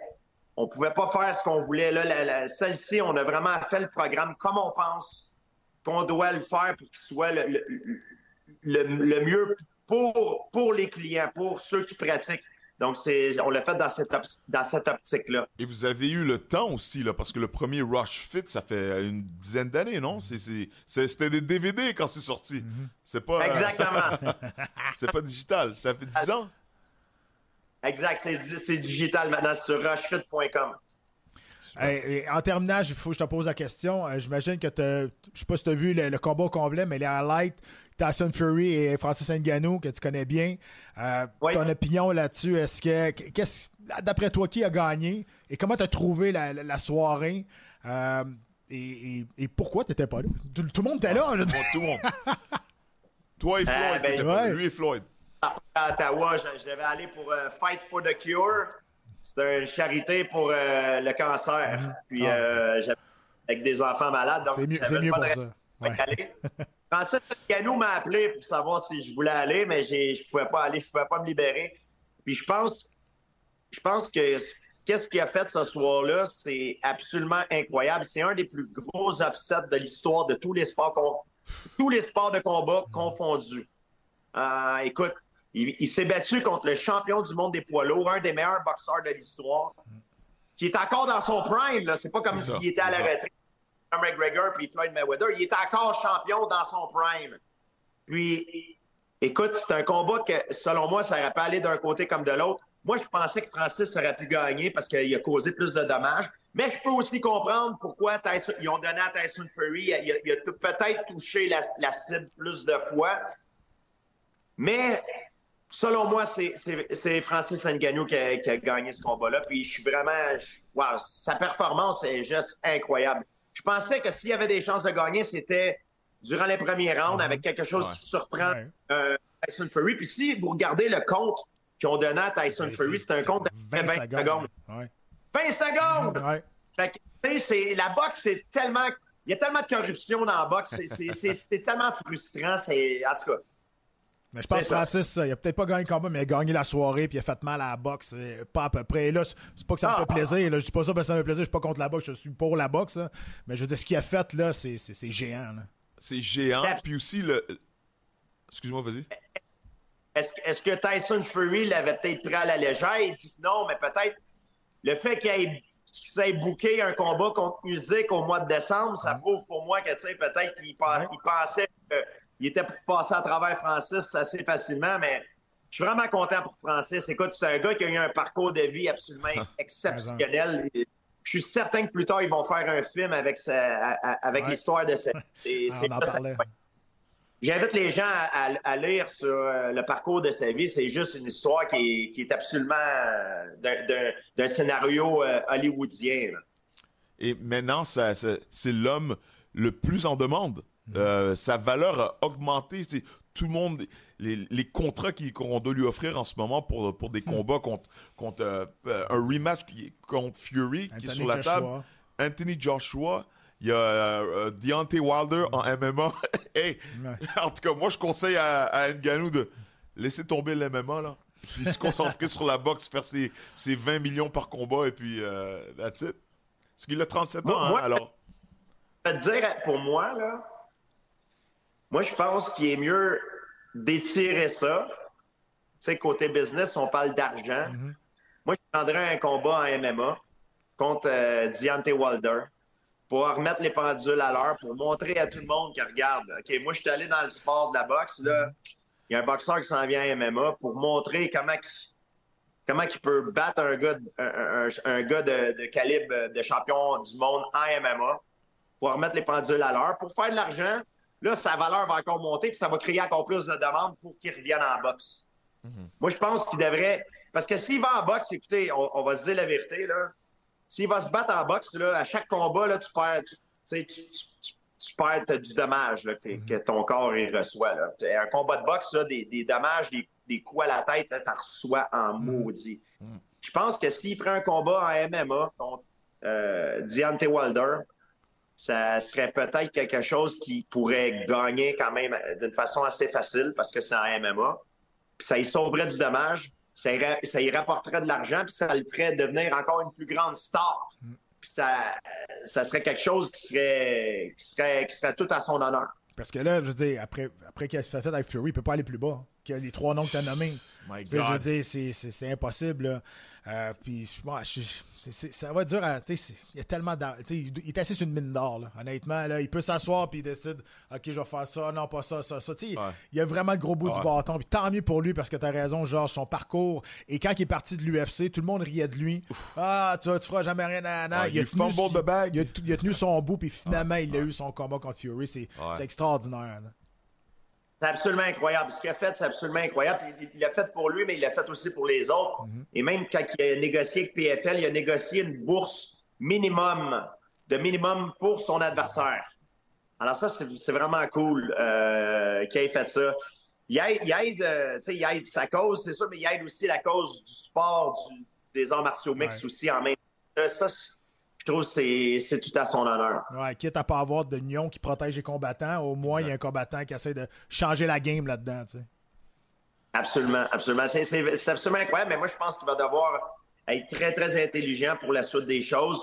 on pouvait pas faire ce qu'on voulait. Là, la- la- celle-ci, on a vraiment fait le programme comme on pense qu'on doit le faire pour qu'il soit le, le- le- le mieux pour, pour les clients, pour ceux qui pratiquent. Donc, c'est, on l'a fait dans cette, op- dans cette optique-là. Et vous avez eu le temps aussi, là, parce que le premier Rush Fit, ça fait une dizaine d'années, non? C'est- c'est- c'est- C'était des DVD quand c'est sorti. C'est pas. euh, Exactement. c'est pas digital. Ça fait 10 ans. Exact. C'est, digital maintenant sur rushfit.com. Hey, en terminant, il faut que je te pose la question. Euh, J'imagine que je sais pas si tu as vu le, le combat au complet, mais les highlights, Tyson Fury et Francis Ngannou, que tu connais bien. Euh, Oui. Ton opinion là-dessus, est-ce que. qu'est-ce- D'après toi, qui a gagné et comment tu as trouvé la, la- la soirée? Euh, et, et- et pourquoi tu n'étais pas là? Tout, tout le monde était là. je. Bon, tout le monde. Toi et Floyd. ben, ouais. Lui et Floyd. À Ottawa, je, devais aller pour euh, Fight for the Cure. C'était une charité pour euh, le cancer. Puis Ah. euh, j'avais- avec des enfants malades. C'est mieux, mieux pour ça. Ouais. Francis Gano m'a appelé pour savoir si je voulais aller, mais je pouvais pas aller, je pouvais pas me libérer. Puis je pense, je pense que ce- qu'est-ce qu'il a fait ce soir-là, c'est absolument incroyable. C'est un des plus gros upsets de l'histoire de tous les sports, tous les sports de combat confondus. Euh, écoute, il, il s'est battu contre le champion du monde des poids lourds, un des meilleurs boxeurs de l'histoire, qui est encore dans son prime. là. C'est pas comme s'il était à la retraite. McGregor puis Floyd Mayweather, il est encore champion dans son prime. Puis, écoute, c'est un combat que, selon moi, ça aurait pas allé d'un côté comme de l'autre. Moi, je pensais que Francis aurait pu gagner parce qu'il a causé plus de dommages. Mais je peux aussi comprendre pourquoi Tyson- ils ont donné à Tyson Fury. Il a, il a tout- peut-être touché la, la cible plus de fois. Mais selon moi, c'est- Francis Ngannou qui a, qui a gagné ce combat-là. Puis je suis vraiment. wow, sa performance est juste incroyable. Je pensais que s'il y avait des chances de gagner, c'était durant les premiers rounds avec quelque chose Ouais. qui surprend Ouais. euh, Tyson Fury. Puis si vous regardez le compte qu'ils ont donné à Tyson Ben, Fury, c'est un compte de 20 20 secondes. secondes. Ouais. 20 secondes! Ouais. Fait la boxe, c'est tellement. Il y a tellement de corruption dans la boxe. c'est- tellement frustrant. En tout cas, Mais je pense que. Francis, il a peut-être pas gagné le combat, mais il a gagné la soirée puis il a fait mal à la boxe. euh, Pas à peu près. Et là, c'est pas que ça me Ah. fait plaisir. Là. Je dis pas ça parce que ça me fait plaisir. Je suis pas contre la boxe. Je suis pour la boxe. là. Mais je veux dire, ce qu'il a fait, là, c'est c'est- c'est géant. là. C'est géant. Puis aussi, le. Excuse-moi, vas-y. Est-ce que- est-ce que Tyson Fury l'avait peut-être pris à la légère? Il dit que non, mais peut-être le fait qu'il ait- qu'il s'est booké un combat contre Usyk au mois de décembre, ça prouve pour moi que tu sais, peut-être qu'il pen- Ouais. Il était pour passer à travers Francis assez facilement, mais je suis vraiment content pour Francis. Écoute, c'est un gars qui a eu un parcours de vie absolument exceptionnel. Je suis certain que plus tard, ils vont faire un film avec, sa- avec Ouais. l'histoire de cette. Ah. J'invite les gens à, à- à lire sur euh, le parcours de sa vie. C'est juste une histoire qui est, qui est absolument euh, d'un- scénario euh, hollywoodien. là. Et maintenant, c'est l'homme le plus en demande. Euh, sa valeur a augmenté. C'est tout le monde, les, les contrats qu'on doit lui offrir en ce moment pour, pour des combats contre, contre euh, euh, un rematch contre Fury qui est sur la Joshua. table. Anthony Joshua. Il y a euh, Deontay Wilder en MMA. hey, Ouais. en tout cas, moi, je conseille à, à Ngannou de laisser tomber le MMA, là. Puis se concentrer sur la boxe, faire ses, ses 20 millions par combat, et puis euh, that's it. Parce qu'il a 37 ans, Moi- hein, moi- alors. Je vais te dire, pour moi, là, moi, je pense qu'il est mieux d'étirer ça. Tu sais, côté business, on parle d'argent. Moi, je prendrais un combat en MMA contre euh, Deontay Wilder pour remettre les pendules à l'heure, pour montrer à tout le monde que, regarde, OK, moi, je suis allé dans le sport de la boxe, là. Il y a un boxeur qui s'en vient à MMA pour montrer comment qu'il comment il peut battre un gars, un, un- un gars de, de calibre de champion du monde en MMA pour remettre les pendules à l'heure, pour faire de l'argent. Là, sa valeur va encore monter, puis ça va créer encore plus de demandes pour qu'il revienne en boxe. Moi, je pense qu'il devrait. Parce que s'il va en boxe, écoutez, on, on va se dire la vérité, là. S'il va se battre en boxe, là, à chaque combat, là, tu perds, tu, perds du dommage là, que, que ton corps reçoit. Là. Un combat de boxe, là, des, des dommages, des, des coups à la tête, tu en reçois en maudit. Je pense que s'il prend un combat en MMA contre euh, Deontay Wilder, ça serait peut-être quelque chose qui pourrait gagner quand même d'une façon assez facile parce que c'est en MMA. Puis ça y sauverait du dommage, ça y, ra- ça y rapporterait de l'argent, puis ça le ferait devenir encore une plus grande star. Puis ça, ça serait quelque chose qui serait, qui serait, qui serait tout à son honneur. Parce que là, je veux dire, après, après qu'il a fait avec Fury, il peut pas aller plus bas. Que les trois noms que tu as nommés. My Je veux dire, c'est- impossible. là. Euh, puis, je- c'est- ça va être dur à. Il y a tellement d'ar- tu sais, Il il est assis sur une mine d'or, là. honnêtement. Là, il peut s'asseoir puis il décide Ok, je vais faire ça, non, pas ça, ça, ça. Tu sais, Ouais. Il y a vraiment le gros bout Ouais. du bâton. Puis tant mieux pour lui parce que tu as raison, Georges, son parcours. Et quand il est parti de l'UFC, tout le monde riait de lui. Ah, tu, tu feras jamais rien à Ouais, il, a you tenu, il a, il a tenu son bout, puis finalement, il a eu son combat contre Fury. C'est extraordinaire. là. C'est absolument incroyable. Ce qu'il a fait, c'est absolument incroyable. Il- l'a fait pour lui, mais il l'a fait aussi pour les autres. Et même quand il a négocié avec PFL, il a négocié une bourse minimum, de minimum pour son adversaire. Alors ça, c'est vraiment cool euh, qu'il ait fait ça. Il aide, il aide, euh, tu sais, il aide sa cause, c'est sûr, mais il aide aussi la cause du sport, du- des arts martiaux mixtes Ouais. aussi en même temps. Ça, je trouve que c'est tout à son honneur. Ouais, quitte à pas avoir de nion qui protège les combattants, au moins il y a un combattant qui essaie de changer la game là-dedans. tu sais. Absolument, absolument. C'est- absolument incroyable, mais moi, je pense qu'il va devoir être très, très intelligent pour la suite des choses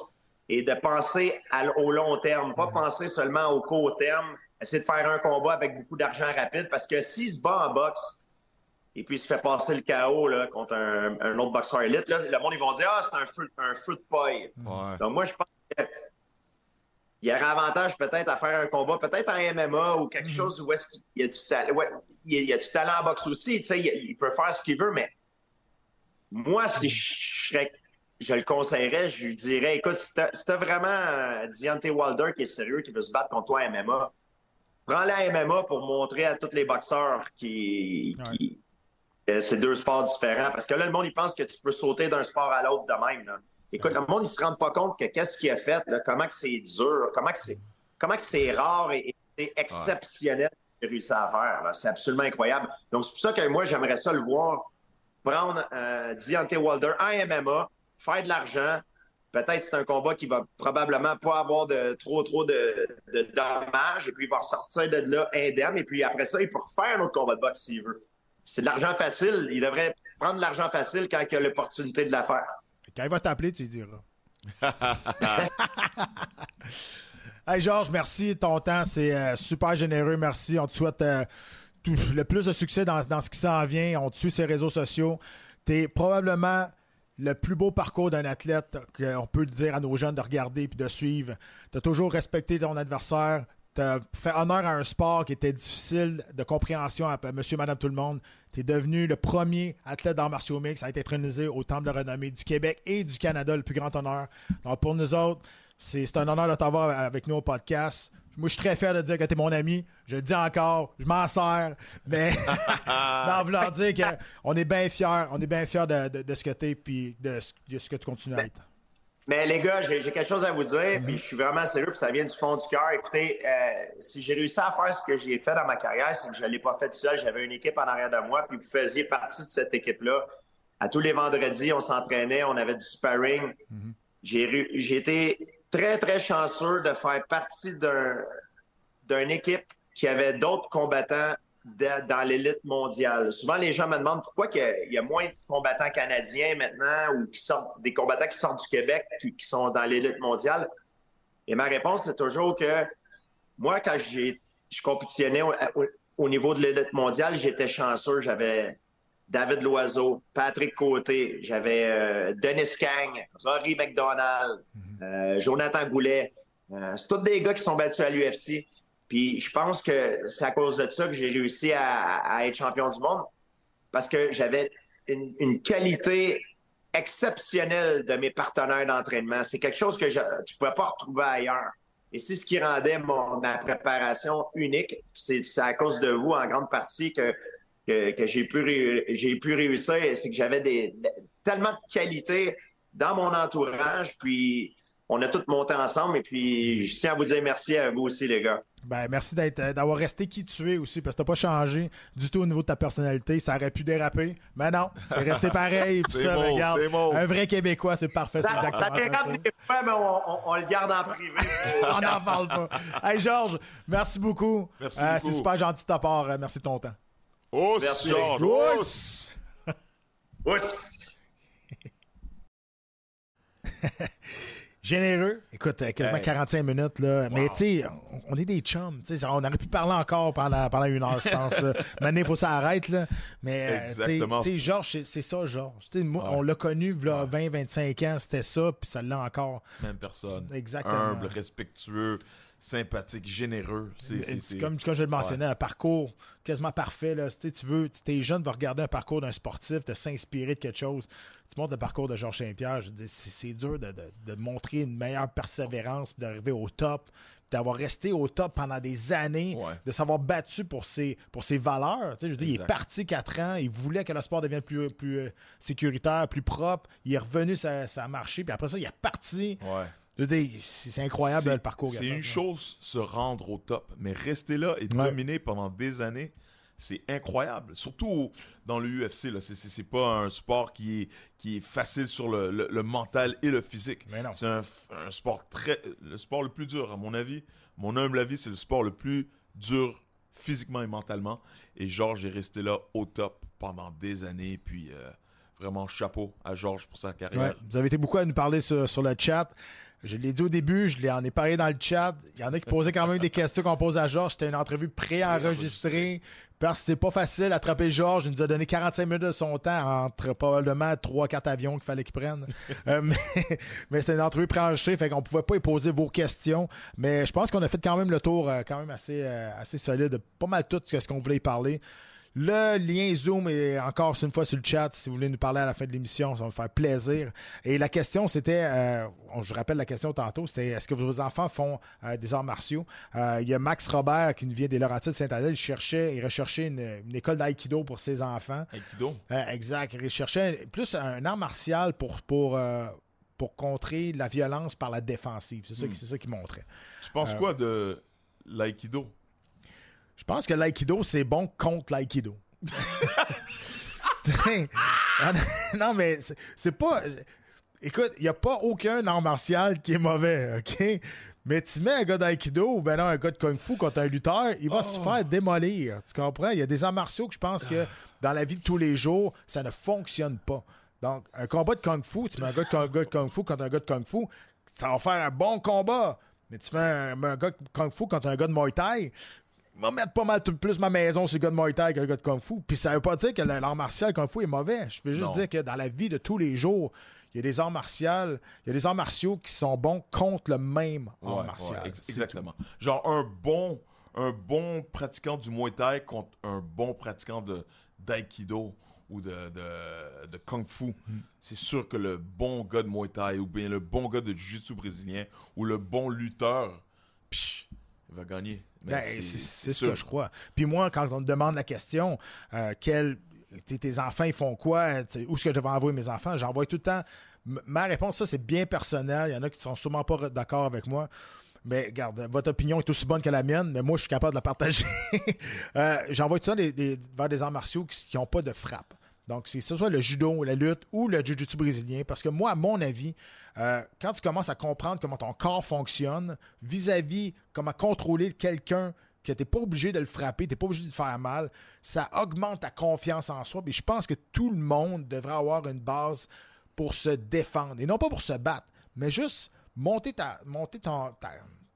et de penser à au long terme, pas penser seulement au court terme, essayer de faire un combat avec beaucoup d'argent rapide, parce que s'il se bat en boxe et puis il se fait passer le KO là, contre un, un autre boxeur élite, là, le monde, ils vont dire « Ah, c'est un feu, un feu de paille. Ouais. Donc, moi, je pense qu'il y aurait avantage peut-être à faire un combat, peut-être en MMA ou quelque chose où est-ce qu'il y a du talent. Ouais, il y a, a du talent en boxe aussi. Tu sais, il, il peut faire ce qu'il veut, mais moi, si je, je serais- je le conseillerais, je lui dirais écoute, si t'as si vraiment euh, Deontay Wilder qui est sérieux, qui veut se battre contre toi en MMA, prends-le à MMA pour montrer à tous les boxeurs qui. C'est deux sports différents. Parce que là, le monde, il pense que tu peux sauter d'un sport à l'autre de même. là. Écoute, le monde, il se rend pas compte que qu'est-ce qu'il a fait, comment que c'est dur, comment que c'est, comment que c'est rare et, et exceptionnel a réussi à faire. C'est absolument incroyable. Donc, c'est pour ça que moi, j'aimerais ça le voir prendre euh, Deontay Wilder en MMA, faire de l'argent. Peut-être c'est un combat qui va probablement pas avoir de trop trop de, de dommages et puis il va ressortir de là indemne et puis après ça il peut refaire un autre combat de boxe s'il veut. C'est de l'argent facile. Il devrait prendre l'argent facile quand il a l'opportunité de la faire. Quand il va t'appeler, tu lui diras. hey Georges, merci. Ton temps, c'est euh, super généreux. Merci. On te souhaite euh, le plus de succès dans, ce qui s'en vient. On te suit sur les réseaux sociaux. Tu es probablement le plus beau parcours d'un athlète qu'on peut dire à nos jeunes de regarder puis de suivre. Tu as toujours respecté ton adversaire. Tu as fait honneur à un sport qui était difficile de compréhension à monsieur, madame, tout le monde. Tu es devenu le premier athlète d'arts martiaux mix à être intronisé au Temple de renommée du Québec et du Canada, le plus grand honneur. Donc pour nous autres, c'est un honneur de t'avoir avec nous au podcast. Moi, je suis très fier de dire que tu es mon ami. Je le dis encore, je m'en sers, mais en vouloir dire qu'on est bien fiers, on est bien fiers de, de- de ce que tu es puis de de ce que tu continues à être. Mais les gars, j'ai quelque chose à vous dire, puis je suis vraiment sérieux, puis ça vient du fond du cœur. Écoutez, euh, si j'ai réussi à faire ce que j'ai fait dans ma carrière, c'est que je ne l'ai pas fait tout seul. J'avais une équipe en arrière de moi, puis vous faisiez partie de cette équipe-là. À tous les vendredis, on s'entraînait, on avait du sparring. J'ai été très, très chanceux de faire partie d'un- d'une équipe qui avait d'autres combattants de- dans l'élite mondiale. Souvent, les gens me demandent pourquoi il y, a, il y a moins de combattants canadiens maintenant ou qui sortent, des combattants qui sortent du Québec qui, qui sont dans l'élite mondiale. Et ma réponse, c'est toujours que moi, quand j'ai, je compétitionnais au, au- au niveau de l'élite mondiale, j'étais chanceux. J'avais David Loiseau, Patrick Côté, j'avais euh, Dennis Kang, Rory McDonald, euh, Jonathan Goulet. Euh, c'est tous des gars qui sont battus à l'UFC. Puis je pense que c'est à cause de ça que j'ai réussi à, être champion du monde parce que j'avais une, qualité exceptionnelle de mes partenaires d'entraînement. C'est quelque chose que je ne pouvais pas retrouver ailleurs. Et c'est ce qui rendait ma préparation unique. C'est à cause de vous, en grande partie, que, j'ai pu, réussir. C'est que j'avais tellement de qualité dans mon entourage. Puis on a tout monté ensemble. Et puis je tiens à vous dire merci à vous aussi, les gars. Ben, merci euh, d'avoir resté qui tu es aussi, parce que t'as pas changé du tout au niveau de ta personnalité. Ça aurait pu déraper, mais non, t'es resté pareil. C'est regarde, beau. Un vrai Québécois, c'est parfait, c'est exactement ça. dérape des fois, mais on, on- on le garde en privé. On n'en parle pas. Hey Georges, merci beaucoup. Merci Euh, beaucoup. C'est super gentil de ta part. Euh, Merci de ton temps. Oh, Merci. Georges! Généreux. Écoute, euh, quasiment Hey. 45 minutes. Là. Mais tu sais, on, on est des chums. On aurait pu parler encore pendant, pendant une heure, je pense. là. Maintenant, il faut s'arrêter. Là. Mais euh, tu sais- Exactement. tu sais, Georges, c'est- ça, Georges. On l'a connu là, 20-25 ans, c'était ça, puis ça l'est encore. Même personne. Exactement. Humble, respectueux, sympathique, généreux. C'est, Comme, comme je le mentionnais, un parcours quasiment parfait. Là. Tu sais, tu veux, tes jeunes vont regarder un parcours d'un sportif, de s'inspirer de quelque chose. Tu montres le parcours de Georges Saint-Pierre. C'est, c'est dur de, de- de montrer une meilleure persévérance, d'arriver au top, d'avoir resté au top pendant des années, Ouais. de s'avoir battu pour ses, pour ses valeurs. Tu sais, je veux dire, il est parti 4 ans, il voulait que le sport devienne plus, plus euh, sécuritaire, plus propre. Il est revenu, ça, ça a marché, puis après ça, il est parti. Ouais. Je veux dire, c'est, incroyable le parcours. C'est une là. chose se rendre au top, mais rester là et Ouais. dominer pendant des années, c'est incroyable. Surtout dans le UFC, là, c'est, pas un sport qui est, qui est facile sur le, le- le mental et le physique. C'est un, sport très, le sport le plus dur à mon avis. Mon humble avis, c'est le sport le plus dur physiquement et mentalement. Et Georges est resté là au top pendant des années. Puis euh, vraiment chapeau à Georges pour sa carrière. Ouais, vous avez été beaucoup à nous parler sur, sur le chat. Je l'ai dit au début, je l'ai en ai parlé dans le chat. Il y en a qui posaient quand même des questions qu'on pose à Georges. C'était une entrevue préenregistrée. Parce que c'est pas facile d'attraper Georges. Il nous a donné 45 minutes de son temps entre probablement 3-4 avions qu'il fallait qu'il prenne. Euh, mais mais c'était une entrevue préenregistrée, fait qu'on pouvait pas y poser vos questions. Mais je pense qu'on a fait quand même le tour euh, quand même assez, euh, assez solide. Pas mal tout ce qu'on voulait y parler. Le lien Zoom est encore une fois sur le chat si vous voulez nous parler à la fin de l'émission, ça va me faire plaisir. Et la question, c'était, euh, je rappelle la question tantôt, c'était est-ce que vos enfants font euh, des arts martiaux? Euh, Il y a Max Robert qui nous vient des Laurentides de Saint-Adèle, il cherchait, il recherchait une, une école d'aïkido pour ses enfants. Aikido? Exact. Il cherchait plus un art martial pour, pour, pour contrer la violence par la défensive. C'est ça, Hmm. c'est ça qu'il montrait. Tu penses quoi de l'aïkido? Je pense que l'aïkido, c'est bon contre l'aïkido. Non, mais c'est- pas. Écoute, il n'y a pas aucun art martial qui est mauvais, OK? Mais tu mets un gars d'aïkido ou ben non, un gars de kung fu contre un lutteur, il va se Oh. faire démolir. Tu comprends? Il y a des arts martiaux que je pense que dans la vie de tous les jours, ça ne fonctionne pas. Donc, un combat de kung fu, tu mets un gars de, un gars de kung fu contre un gars de kung fu, ça va faire un bon combat. Mais tu fais un, un gars de kung fu contre un gars de muay thai, il va mettre pas mal plus ma maison sur le gars de muay thai qu'un gars de kung fu. Puis ça veut pas dire que l'art martial kung fu est mauvais. Je veux juste Non. dire que dans la vie de tous les jours, il y a des arts martiaux, il y a des arts martiaux qui sont bons contre le même art martial. ouais, ex- C'est exactement. Genre un bon, un bon pratiquant du Muay Thai contre un bon pratiquant de d'Aikido ou de, de, de Kung Fu. Hmm. C'est sûr que le bon gars de Muay Thai ou bien le bon gars de Jiu-Jitsu brésilien ou le bon lutteur, psh, va gagner. Ben, c'est ce que je crois. Puis moi, quand on me demande la question, euh, quel- tes, enfants, ils font quoi? Sais, Où est-ce que je vais envoyer mes enfants? J'envoie tout le temps. M- Ma réponse, ça, c'est bien personnel. Il y en a qui sont sûrement pas d'accord avec moi. Mais regarde, votre opinion est aussi bonne que la mienne, mais moi, je suis capable de la partager. Euh, J'envoie tout le temps des- des- vers des arts martiaux qui n'ont pas de frappe. Donc, c'est que ce soit le judo, la lutte ou le jiu-jitsu brésilien. Parce que moi, à mon avis, euh, quand tu commences à comprendre comment ton corps fonctionne vis-à-vis comment contrôler quelqu'un que tu n'es pas obligé de le frapper, tu n'es pas obligé de faire mal, ça augmente ta confiance en soi. Je pense que tout le monde devrait avoir une base pour se défendre. Et non pas pour se battre, mais juste monter ta, monter ton- ta,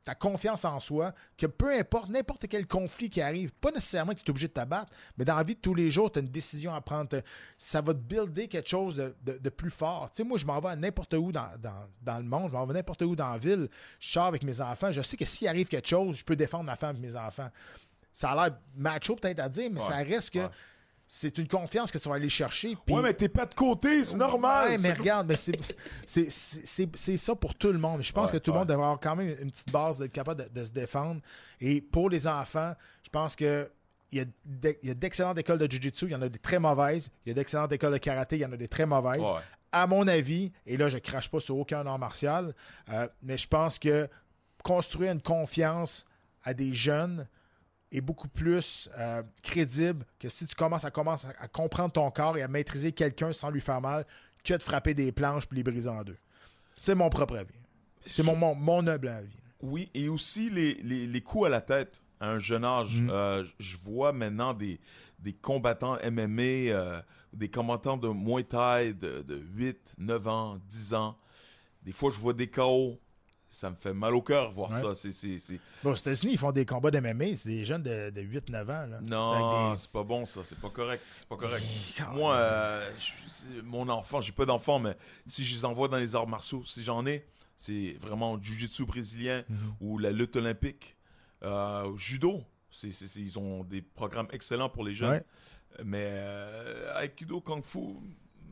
ta confiance en soi, que peu importe n'importe quel conflit qui arrive, pas nécessairement que tu es obligé de te battre, mais dans la vie de tous les jours, tu as une décision à prendre. Ça va te builder quelque chose de, de- de plus fort. Tu sais, moi, je m'en vais à n'importe où dans, dans- dans le monde, je m'en vais n'importe où dans la ville, je sors avec mes enfants, je sais que s'il arrive quelque chose, je peux défendre ma femme et mes enfants. Ça a l'air macho peut-être à dire, mais Ouais, ça reste que ouais. C'est une confiance que tu vas aller chercher. puis- Ouais, mais t'es pas de côté, c'est normal. Ouais, mais regarde, mais c'est- c'est- c'est c'est- c'est ça pour tout le monde. Je pense Ouais, que tout le ouais. monde devrait avoir quand même une petite base d'être capable de, de se défendre. Et pour les enfants, je pense que il y a d'e- il y a d'excellentes écoles de Jiu-Jitsu, il y en a des très mauvaises. Il y a d'excellentes écoles de karaté, il y en a des très mauvaises. Ouais. À mon avis, et là, je crache pas sur aucun art martial, euh, mais je pense que construire une confiance à des jeunes est beaucoup plus euh, crédible que si tu commences à, commencer à, comprendre ton corps et à maîtriser quelqu'un sans lui faire mal que de frapper des planches puis les briser en deux. C'est mon propre avis. C'est mon, mon, mon humble avis. Oui, et aussi les, les, les coups à la tête à un jeune âge. Mm. Euh, je vois maintenant des, des combattants MMA, euh, des combattants de Muay Thai de, de 8, 9 ans, 10 ans. Des fois, je vois des KO. Ça me fait mal au cœur voir Ouais. ça. C'est, c'est, c'est- Bon, aux États-Unis, ils font des combats d'MMA. C'est des jeunes de, de 8-9 ans. Là. Non, des- c'est pas bon ça. C'est pas correct. C'est pas correct. Moi, euh, mon enfant, j'ai pas d'enfant, mais si je les envoie dans les arts martiaux, si j'en ai, c'est vraiment jiu-jitsu brésilien Mhm. ou la lutte olympique, euh, judo. C'est, ils ont des programmes excellents pour les jeunes. Ouais. Mais euh, aikido, kung fu,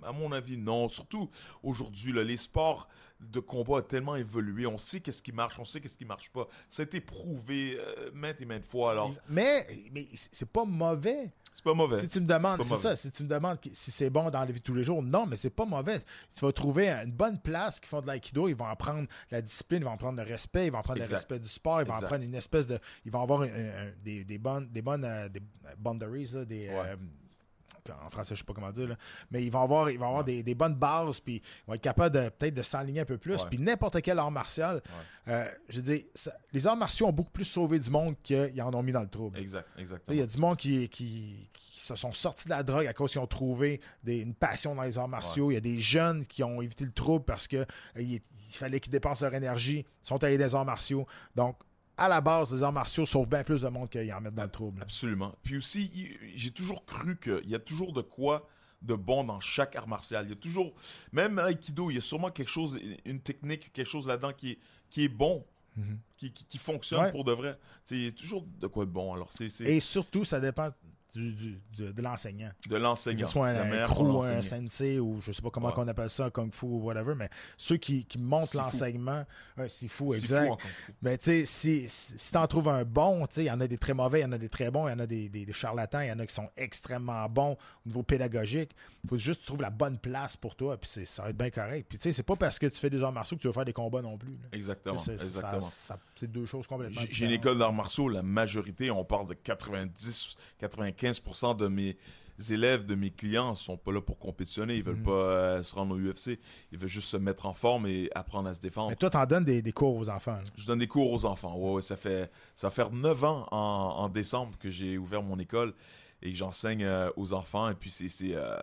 à mon avis, non. Surtout aujourd'hui, là, les sports de combat ont tellement évolué. On sait qu'est-ce qui marche, on sait qu'est-ce qui marche pas. Ça a été prouvé euh, maintes et maintes fois. Alors, Mais, mais c'est pas mauvais. c'est pas mauvais. Si tu me demandes, C'est ça, mauvais. si tu me demandes qui- si c'est bon dans la vie de tous les jours, non, mais c'est pas mauvais. Tu vas trouver une bonne place qui font de l'aïkido, ils vont apprendre la discipline, ils vont apprendre le respect, ils vont apprendre Exact. le respect du sport, ils vont Exact. apprendre une espèce de. Ils vont avoir un- un- des, des bonnes, des bonnes euh, des boundaries, là, des. euh, en français, je sais pas comment dire, là. mais ils vont avoir, ils vont avoir des, des bonnes bases, puis ils vont être capables de peut-être de s'enligner un peu plus. Puis n'importe quel art martial, euh, je veux dire, ça- les arts martiaux ont beaucoup plus sauvé du monde qu'ils en ont mis dans le trouble. Exact, exactement. Il y a du monde qui, qui, qui se sont sortis de la drogue à cause qu'ils ont trouvé des- une passion dans les arts martiaux. Il y a des jeunes qui ont évité le trouble parce que euh, il, il fallait qu'ils dépensent leur énergie, ils sont allés dans les arts martiaux. Donc, à la base, les arts martiaux sauvent bien plus de monde qu'ils en mettent dans le trouble. Absolument. Puis aussi, j'ai toujours cru qu'il y a toujours de quoi de bon dans chaque art martial. Il y a toujours, même à Aikido, il y a sûrement quelque chose, une technique, quelque chose là-dedans qui est, qui est bon, qui, qui, qui fonctionne Mhm. Ouais. pour de vrai. Il y a toujours de quoi de bon. Alors, c'est Et surtout, ça dépend du- du- de, de l'enseignant. de l'enseignant. Qu'il soit La un, un crew, un sensei ou je sais pas comment Ouais. on appelle ça, kung fu ou whatever, mais ceux qui, qui montent l'enseignement, un sifu, C'est exact. Mais tu sais, si, si, t'en trouves un bon, tu sais, il y en a des très mauvais, il y en a des très bons, il y en a des, des- des charlatans, il y en a qui sont extrêmement bons au niveau pédagogique. Il faut juste que tu trouves la bonne place pour toi, puis ça va être bien correct. Puis tu sais, c'est pas parce que tu fais des arts martiaux que tu vas faire des combats non plus. là. Exactement. C'est- deux choses complètement J'ai j'ai une différentes. école d'arts martiaux, la majorité, on parle de 90, 95% de mes, élèves de mes clients sont pas là pour compétitionner. Ils veulent Mhm. pas euh, se rendre au UFC. Ils veulent juste se mettre en forme et apprendre à se défendre. Mais toi, t'en donnes des, des cours aux enfants. là. Je donne des cours aux enfants. Ouais, ouais, ça fait ça va faire 9 ans en, en décembre que j'ai ouvert mon école et que j'enseigne euh, aux enfants. Et puis c'est euh,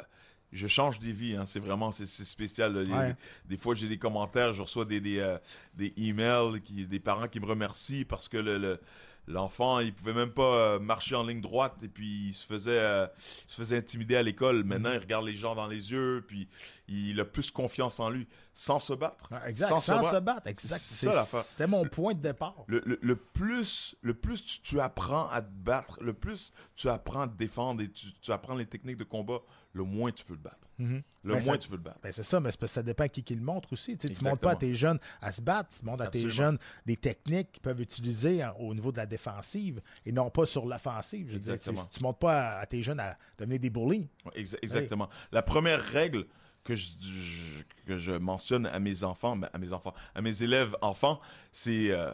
je change des vies. hein. C'est vraiment c'est spécial. là. Des- Ouais. Des, fois j'ai des commentaires, je reçois des des, des emails, qui, des parents qui me remercient parce que le, le- L'enfant, il pouvait même pas euh, marcher en ligne droite et puis il se faisait, euh, il se faisait intimider à l'école. Maintenant, il regarde les gens dans les yeux puis il a plus confiance en lui sans se battre. Ouais, Exact, Sans sans, se battre. se battre. Exact. C'est ça. C'était mon point de départ. Le, le- le plus, le plus tu, tu apprends à te battre, le plus tu apprends à te défendre et tu, tu apprends les techniques de combat, le moins tu veux le battre. Mhm. Le Ben, moins ça- tu veux le battre. Ben, c'est ça, mais c'est parce que ça dépend à qui qui le montre aussi. Tu ne montres pas à tes jeunes à se battre, tu montres à tes jeunes des techniques qu'ils peuvent utiliser hein, au niveau de la défensive et non pas sur l'offensive. Je veux dire, Exactement. tu tu montres pas à, à tes jeunes à devenir des bullies. Ouais, exactement. La première règle que je, je- que je mentionne à mes enfants, à mes enfants, à mes élèves enfants, c'est euh,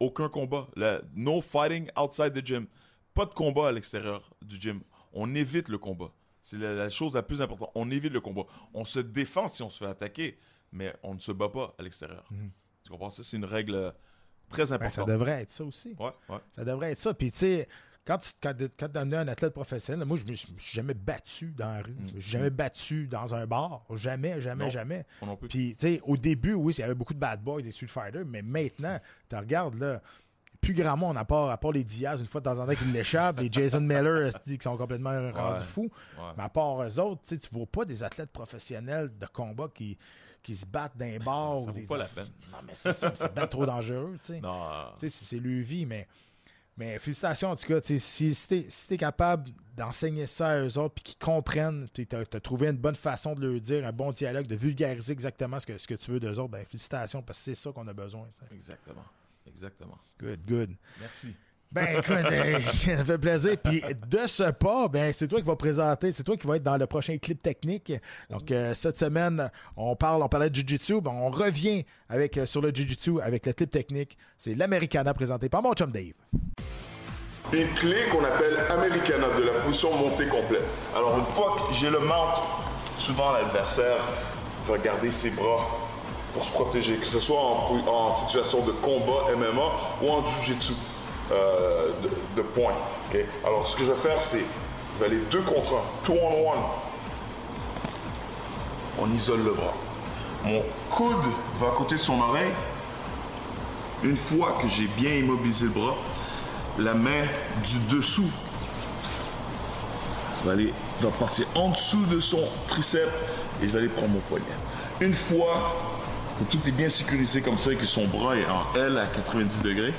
aucun combat. Le- no fighting outside the gym. Pas de combat à l'extérieur du gym. On évite le combat. C'est la, la chose la plus importante. On évite le combat. On se défend si on se fait attaquer, mais on ne se bat pas à l'extérieur. Tu comprends? Ça, c'est une règle euh, très Ben, ça importante. devrait être ça aussi. Ouais, ouais. Ça devrait être ça. Puis, tu sais, quand tu quand, quand es un athlète professionnel, moi, je me suis je me suis jamais battu dans la rue. Je me suis jamais battu dans un bar. Jamais, jamais, Non. jamais. Puis, tu sais, au début, oui, il y avait beaucoup de bad boys, des Street Fighters, mais maintenant, tu regardes, là, plus grand monde, à part, à part les Diaz, une fois de temps en temps, qui l'échappent, les Jason Miller, qui sont complètement rendus fous. Ouais. Mais à part eux autres, tu tu vois pas des athlètes professionnels de combat qui, qui se battent dans les bars. Ça ou vaut des pas la peine. Non, mais c'est ça, c'est bien trop dangereux, tu sais. Non. Tu sais, c'est c'est leur vie, mais, mais félicitations en tout cas. tu Si, si t'es si t'es capable d'enseigner ça à eux autres, puis qu'ils comprennent, tu as, trouvé une bonne façon de leur dire, un bon dialogue, de vulgariser exactement ce que, ce que tu veux d'eux autres, ben félicitations, parce que c'est ça qu'on a besoin. tu. Exactement. Exactement. Good, good. Merci. Ben écoute, euh, ça fait plaisir. Puis de ce pas, ben c'est toi qui vas présenter, c'est toi qui vas être dans le prochain clip technique. Donc euh, cette semaine, on parle, on parlait de Jiu-Jitsu, ben, on revient avec euh, sur le Jiu-Jitsu avec le clip technique. C'est l'Americana présenté par mon chum Dave. Une clé qu'on appelle Americana de la position montée complète. Alors, une fois que j'ai le mount, souvent l'adversaire va garder ses bras Pour se protéger, que ce soit en, en situation de combat MMA ou en jiu-jitsu euh, de? Alors, ce que je vais faire, c'est je vais aller deux contre un, two on one. On isole le bras. Mon coude va à côté de son oreille. Une fois que j'ai bien immobilisé le bras, la main du dessous va aller va passer en dessous de son triceps et je vais aller prendre mon poignet. Une fois que tout est bien sécurisé comme ça et que son bras est en L à 90 degrés,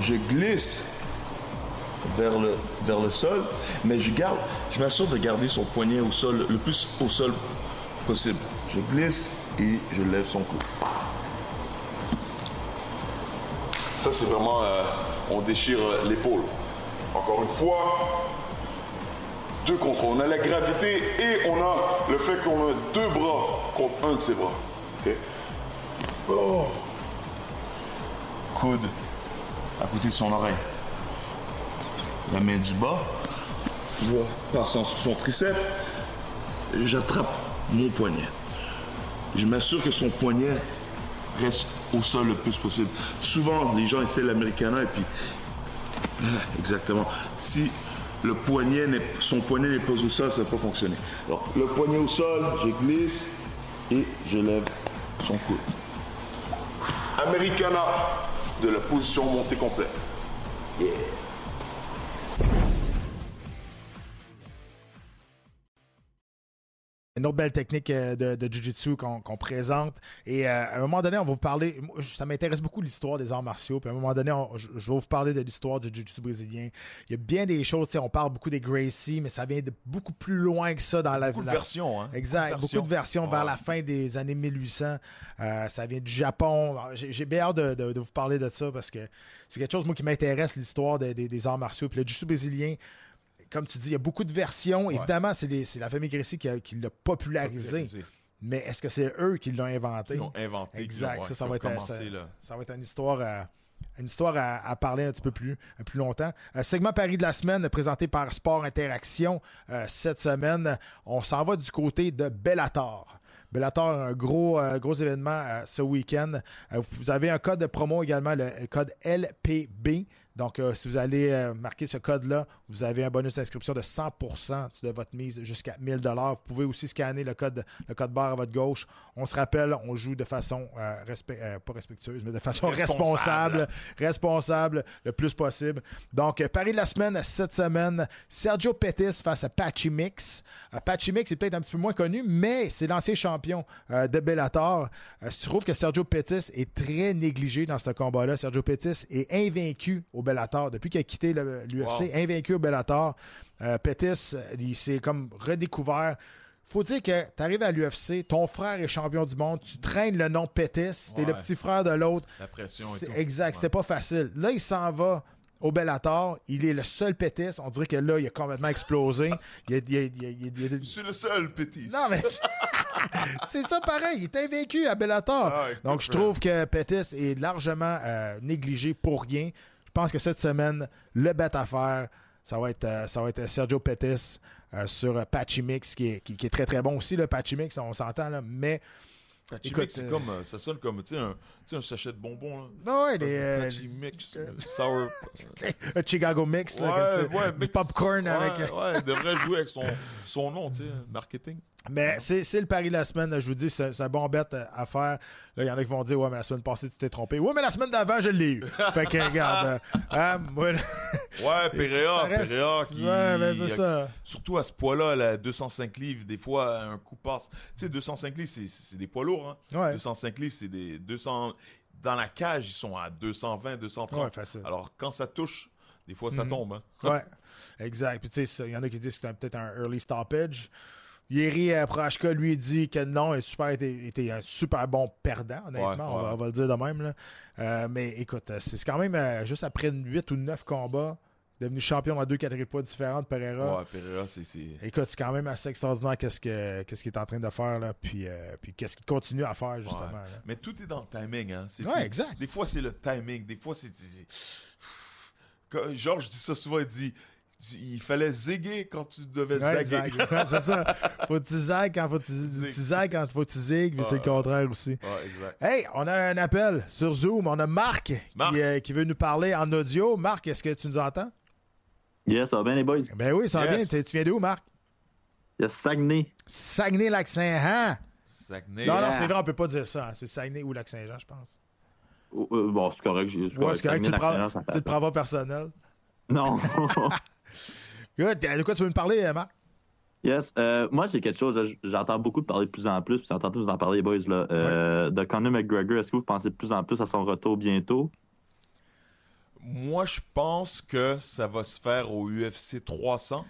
je glisse vers le, sol, mais je garde, je m'assure de garder son poignet au sol, le plus au sol possible. Je glisse et je lève son cou. Ça, c'est vraiment, euh, on déchire l'épaule. Encore une fois, deux contre. On a la gravité et on a le fait qu'on a deux bras contre un de ses bras. Oh. Coude à côté de son oreille. La main du bas. Vais passer son triceps. J'attrape mon poignet. Je m'assure que son poignet reste au sol le plus possible. Souvent, les gens essaient l'Americana et puis ah, Exactement. Si le poignet son poignet n'est pas au sol, ça ne va pas fonctionner. Alors, le poignet au sol, je glisse et je lève son coude. Americana de la position montée complète. Une autre belle technique euh, de, de Jiu-Jitsu qu'on présente. Et euh, à un moment donné, on va vous parler. Ça m'intéresse beaucoup l'histoire des arts martiaux. Puis à un moment donné, on- je, je vais vous parler de l'histoire du Jiu-Jitsu brésilien. Il y a bien des choses. On parle beaucoup des Gracie, mais ça vient de beaucoup plus loin que ça dans la Beaucoup de versions, hein. Exact. Beaucoup de versions vers Ouais. la fin des années 1800. Euh, ça vient du Japon. J'ai j'ai bien hâte de, de- de vous parler de ça parce que c'est quelque chose, moi, qui m'intéresse, l'histoire des- des- des arts martiaux. Puis le Jiu-Jitsu brésilien, comme tu dis, il y a beaucoup de versions. Évidemment, c'est la famille Gracie qui, l'a popularisé. Popularisé. Mais est-ce que c'est eux qui l'ont inventé? Ils l'ont inventé. Exact. ça, va être, commencé, ça, ça va être une histoire à, une histoire à, à parler un petit peu plus, un plus longtemps. Euh, segment Paris de la semaine présenté par Sport Interaction euh, cette semaine. On s'en va du côté de Bellator. Bellator, un gros, euh, gros événement euh, ce week-end. Euh, vous avez un code de promo également, le, le code LPB. Donc, euh, si vous allez euh, marquer ce code-là, vous avez un bonus d'inscription de 100% de votre mise jusqu'à 1000 Vous pouvez aussi scanner le code, le code barre à votre gauche. On se rappelle, on joue de façon, euh, respect- euh, pas respectueuse, mais de façon Responsable. responsable, responsable le plus possible. Donc, Paris de la semaine, cette semaine, Sergio Pettis face à Patchy Mix. Patchy Mix est peut-être un petit peu moins connu, mais c'est l'ancien champion de Bellator. Je trouve que Sergio Pettis est très négligé dans ce combat-là. Sergio Pettis est invaincu au Bellator. Depuis qu'il a quitté l'UFC, Wow. invaincu au Bellator. Euh, Pettis, euh, il s'est comme redécouvert. Faut dire que tu arrives à l'UFC, ton frère est champion du monde, tu traînes le nom Pettis, t'es le petit frère de l'autre. La pression et C'est tout. exact, Ouais. c'était pas facile. Là, il s'en va au Bellator. Il est le seul Pettis. On dirait que là, il a complètement explosé. Il il il Je suis le seul, petit. Non, mais c'est ça pareil. Il est invaincu à Bellator. Ah, Donc, je trouve que Pettis est largement euh, négligé pour rien. Je pense que cette semaine, le bet à faire, ça va être, euh, ça va être Sergio Pettis euh, sur Patchy Mix, qui est, qui, qui est très très bon aussi. Le Patchy Mix, on s'entend, là, mais Patchy Écoute, Mix, euh, comme, ça sonne comme, un, sais, un sachet de bonbons, là. non, ouais, les, euh, Patchy Mix, euh, sour. un Chicago Mix, là, comme, du popcorn Ouais, avec. euh, Ouais, il devrait jouer avec son, son nom, tu sais, marketing. Mais c'est le pari de la semaine. Je vous dis, c'est un bon bet euh, à faire. Là, il y en a qui vont dire Ouais, mais la semaine passée, tu t'es trompé. Ouais, mais la semaine d'avant, je l'ai eu. fait que, regarde. euh, hein, moi, là, Ouais, Perea, reste- Perea qui. Ouais, mais c'est ça. Surtout à ce poids-là, là, 205 livres, des fois, un coup passe. Tu sais, 205 livres, c'est- c'est des poids lourds, hein. Ouais. 205 livres, c'est des 200. Dans la cage, ils sont à 220, 230. Ouais, facile. Alors, quand ça touche, des fois, ça Mhm. tombe. Hein. Ouais, exact. Puis, tu sais, il y en a qui disent que c'est peut-être un early stoppage. Yeri Prohachka, lui, dit que non, il super, était, était un super bon perdant, honnêtement. Ouais, on, va, ouais. on va le dire de même. Là. Euh, mais écoute, c'est c'est quand même euh, juste après 8 ou 9 combats, devenu champion dans deux catégories de poids différentes, Pereira. Ouais, Pereira, c'est. Écoute, c'est quand même assez extraordinaire qu'est-ce que qu'est-ce qu'il est en train de faire là, puis, euh, puis qu'est-ce qu'il continue à faire justement. Ouais. Mais tout est dans le timing, hein. Ouais, exact. Des fois, c'est le timing. Des fois, c'est. Georges dit ça souvent, il dit. Il fallait ziguer quand tu devais Ouais, zaguer. c'est ça. Faut que tu zagues quand faut que tu, tu zagues quand faut que tu zigues, puis c'est le contraire aussi. Ouais, exact. Hey, on a un appel sur Zoom. On a Marc, Marc. Qui, euh, qui veut nous parler en audio. Marc, est-ce que tu nous entends? Yes, ça va bien les boys? Ben oui, ça va Yes. bien. Tu, tu viens d'où, Marc? Yes, Saguenay. Saguenay-Lac-Saint-Jean. Saguenay. Non, non, c'est vrai, on peut pas dire ça. C'est Saguenay ou Lac-Saint-Jean, je pense. Euh, bon, c'est correct. Ouais, c'est correct. Tu le prends, tu le prends pas personnel. Non. Good. De quoi tu veux nous parler, euh, Marc? yes. euh, moi, j'ai quelque chose. J'entends beaucoup de parler de plus en plus. Puis j'entends tous vous en parler, les boys. Là, euh, De Conor McGregor, est-ce que vous pensez de plus en plus à son retour bientôt? Moi, je pense que ça va se faire au UFC 300.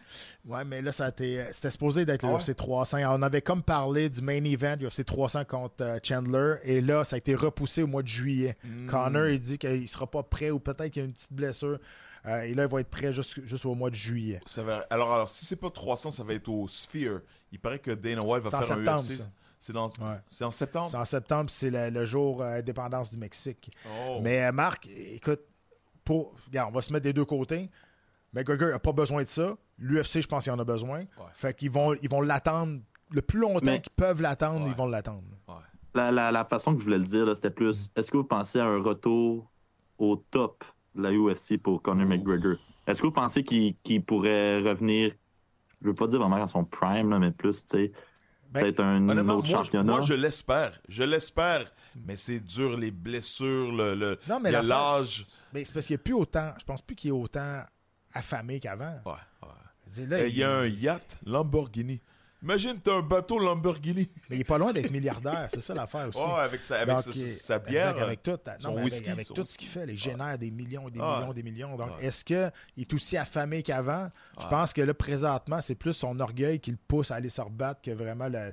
Ouais, mais là, ça a été, c'était supposé d'être le Ah? UFC 300. On avait comme parlé du main event UFC 300 contre euh, Chandler. Et là, ça a été repoussé au mois de juillet. Hmm. Connor, il dit qu'il sera pas prêt ou peut-être qu'il y a une petite blessure. Euh, et là, il va être prêt juste, juste au mois de juillet. Ça va... alors, alors, si c'est pas 300, ça va être au Sphere. Il paraît que Dana White va faire septembre, un UFC. ça. C'est dans... Ouais. c'est en septembre? C'est en septembre, c'est le, le jour euh, indépendance du Mexique. Oh. Mais euh, Marc, écoute, pour, regarde, on va se mettre des deux côtés. McGregor n'a pas besoin de ça. L'UFC, je pense qu'il en a besoin. Fait qu'ils vont ils vont l'attendre le plus longtemps Mais- qu'ils peuvent l'attendre, Ouais. ils vont l'attendre. La, la, la façon que je voulais le dire, là, c'était plus est-ce que vous pensez à un retour au top de la UFC pour Conor McGregor? Est-ce que vous pensez qu'il qu'il pourrait revenir, je veux pas dire vraiment à son prime, là, mais plus, tu sais, peut-être un autre moi, je- championnat? moi, je l'espère. Je l'espère. Mais c'est dur, les blessures, le, le- Non, mais il y a l'affaire, l'âge. Mais c'est parce qu'il n'y a plus autant. Je pense plus qu'il est autant affamé qu'avant. Ouais, ouais. Là, Eh, Il y a un yacht Lamborghini. Imagine, t'as un bateau Lamborghini. Mais il est pas loin d'être milliardaire, c'est ça l'affaire aussi. Ouais, avec sa, avec Donc, sa, exact, bière. avec tout, non, son mais avec- whisky, avec, son tout whisky. ce qu'il fait, il génère des millions et des Ah. millions et des millions. Donc, Ouais. est-ce qu'il est aussi affamé qu'avant? Je pense que là, présentement, c'est plus son orgueil qui le pousse à aller se rebattre que vraiment le.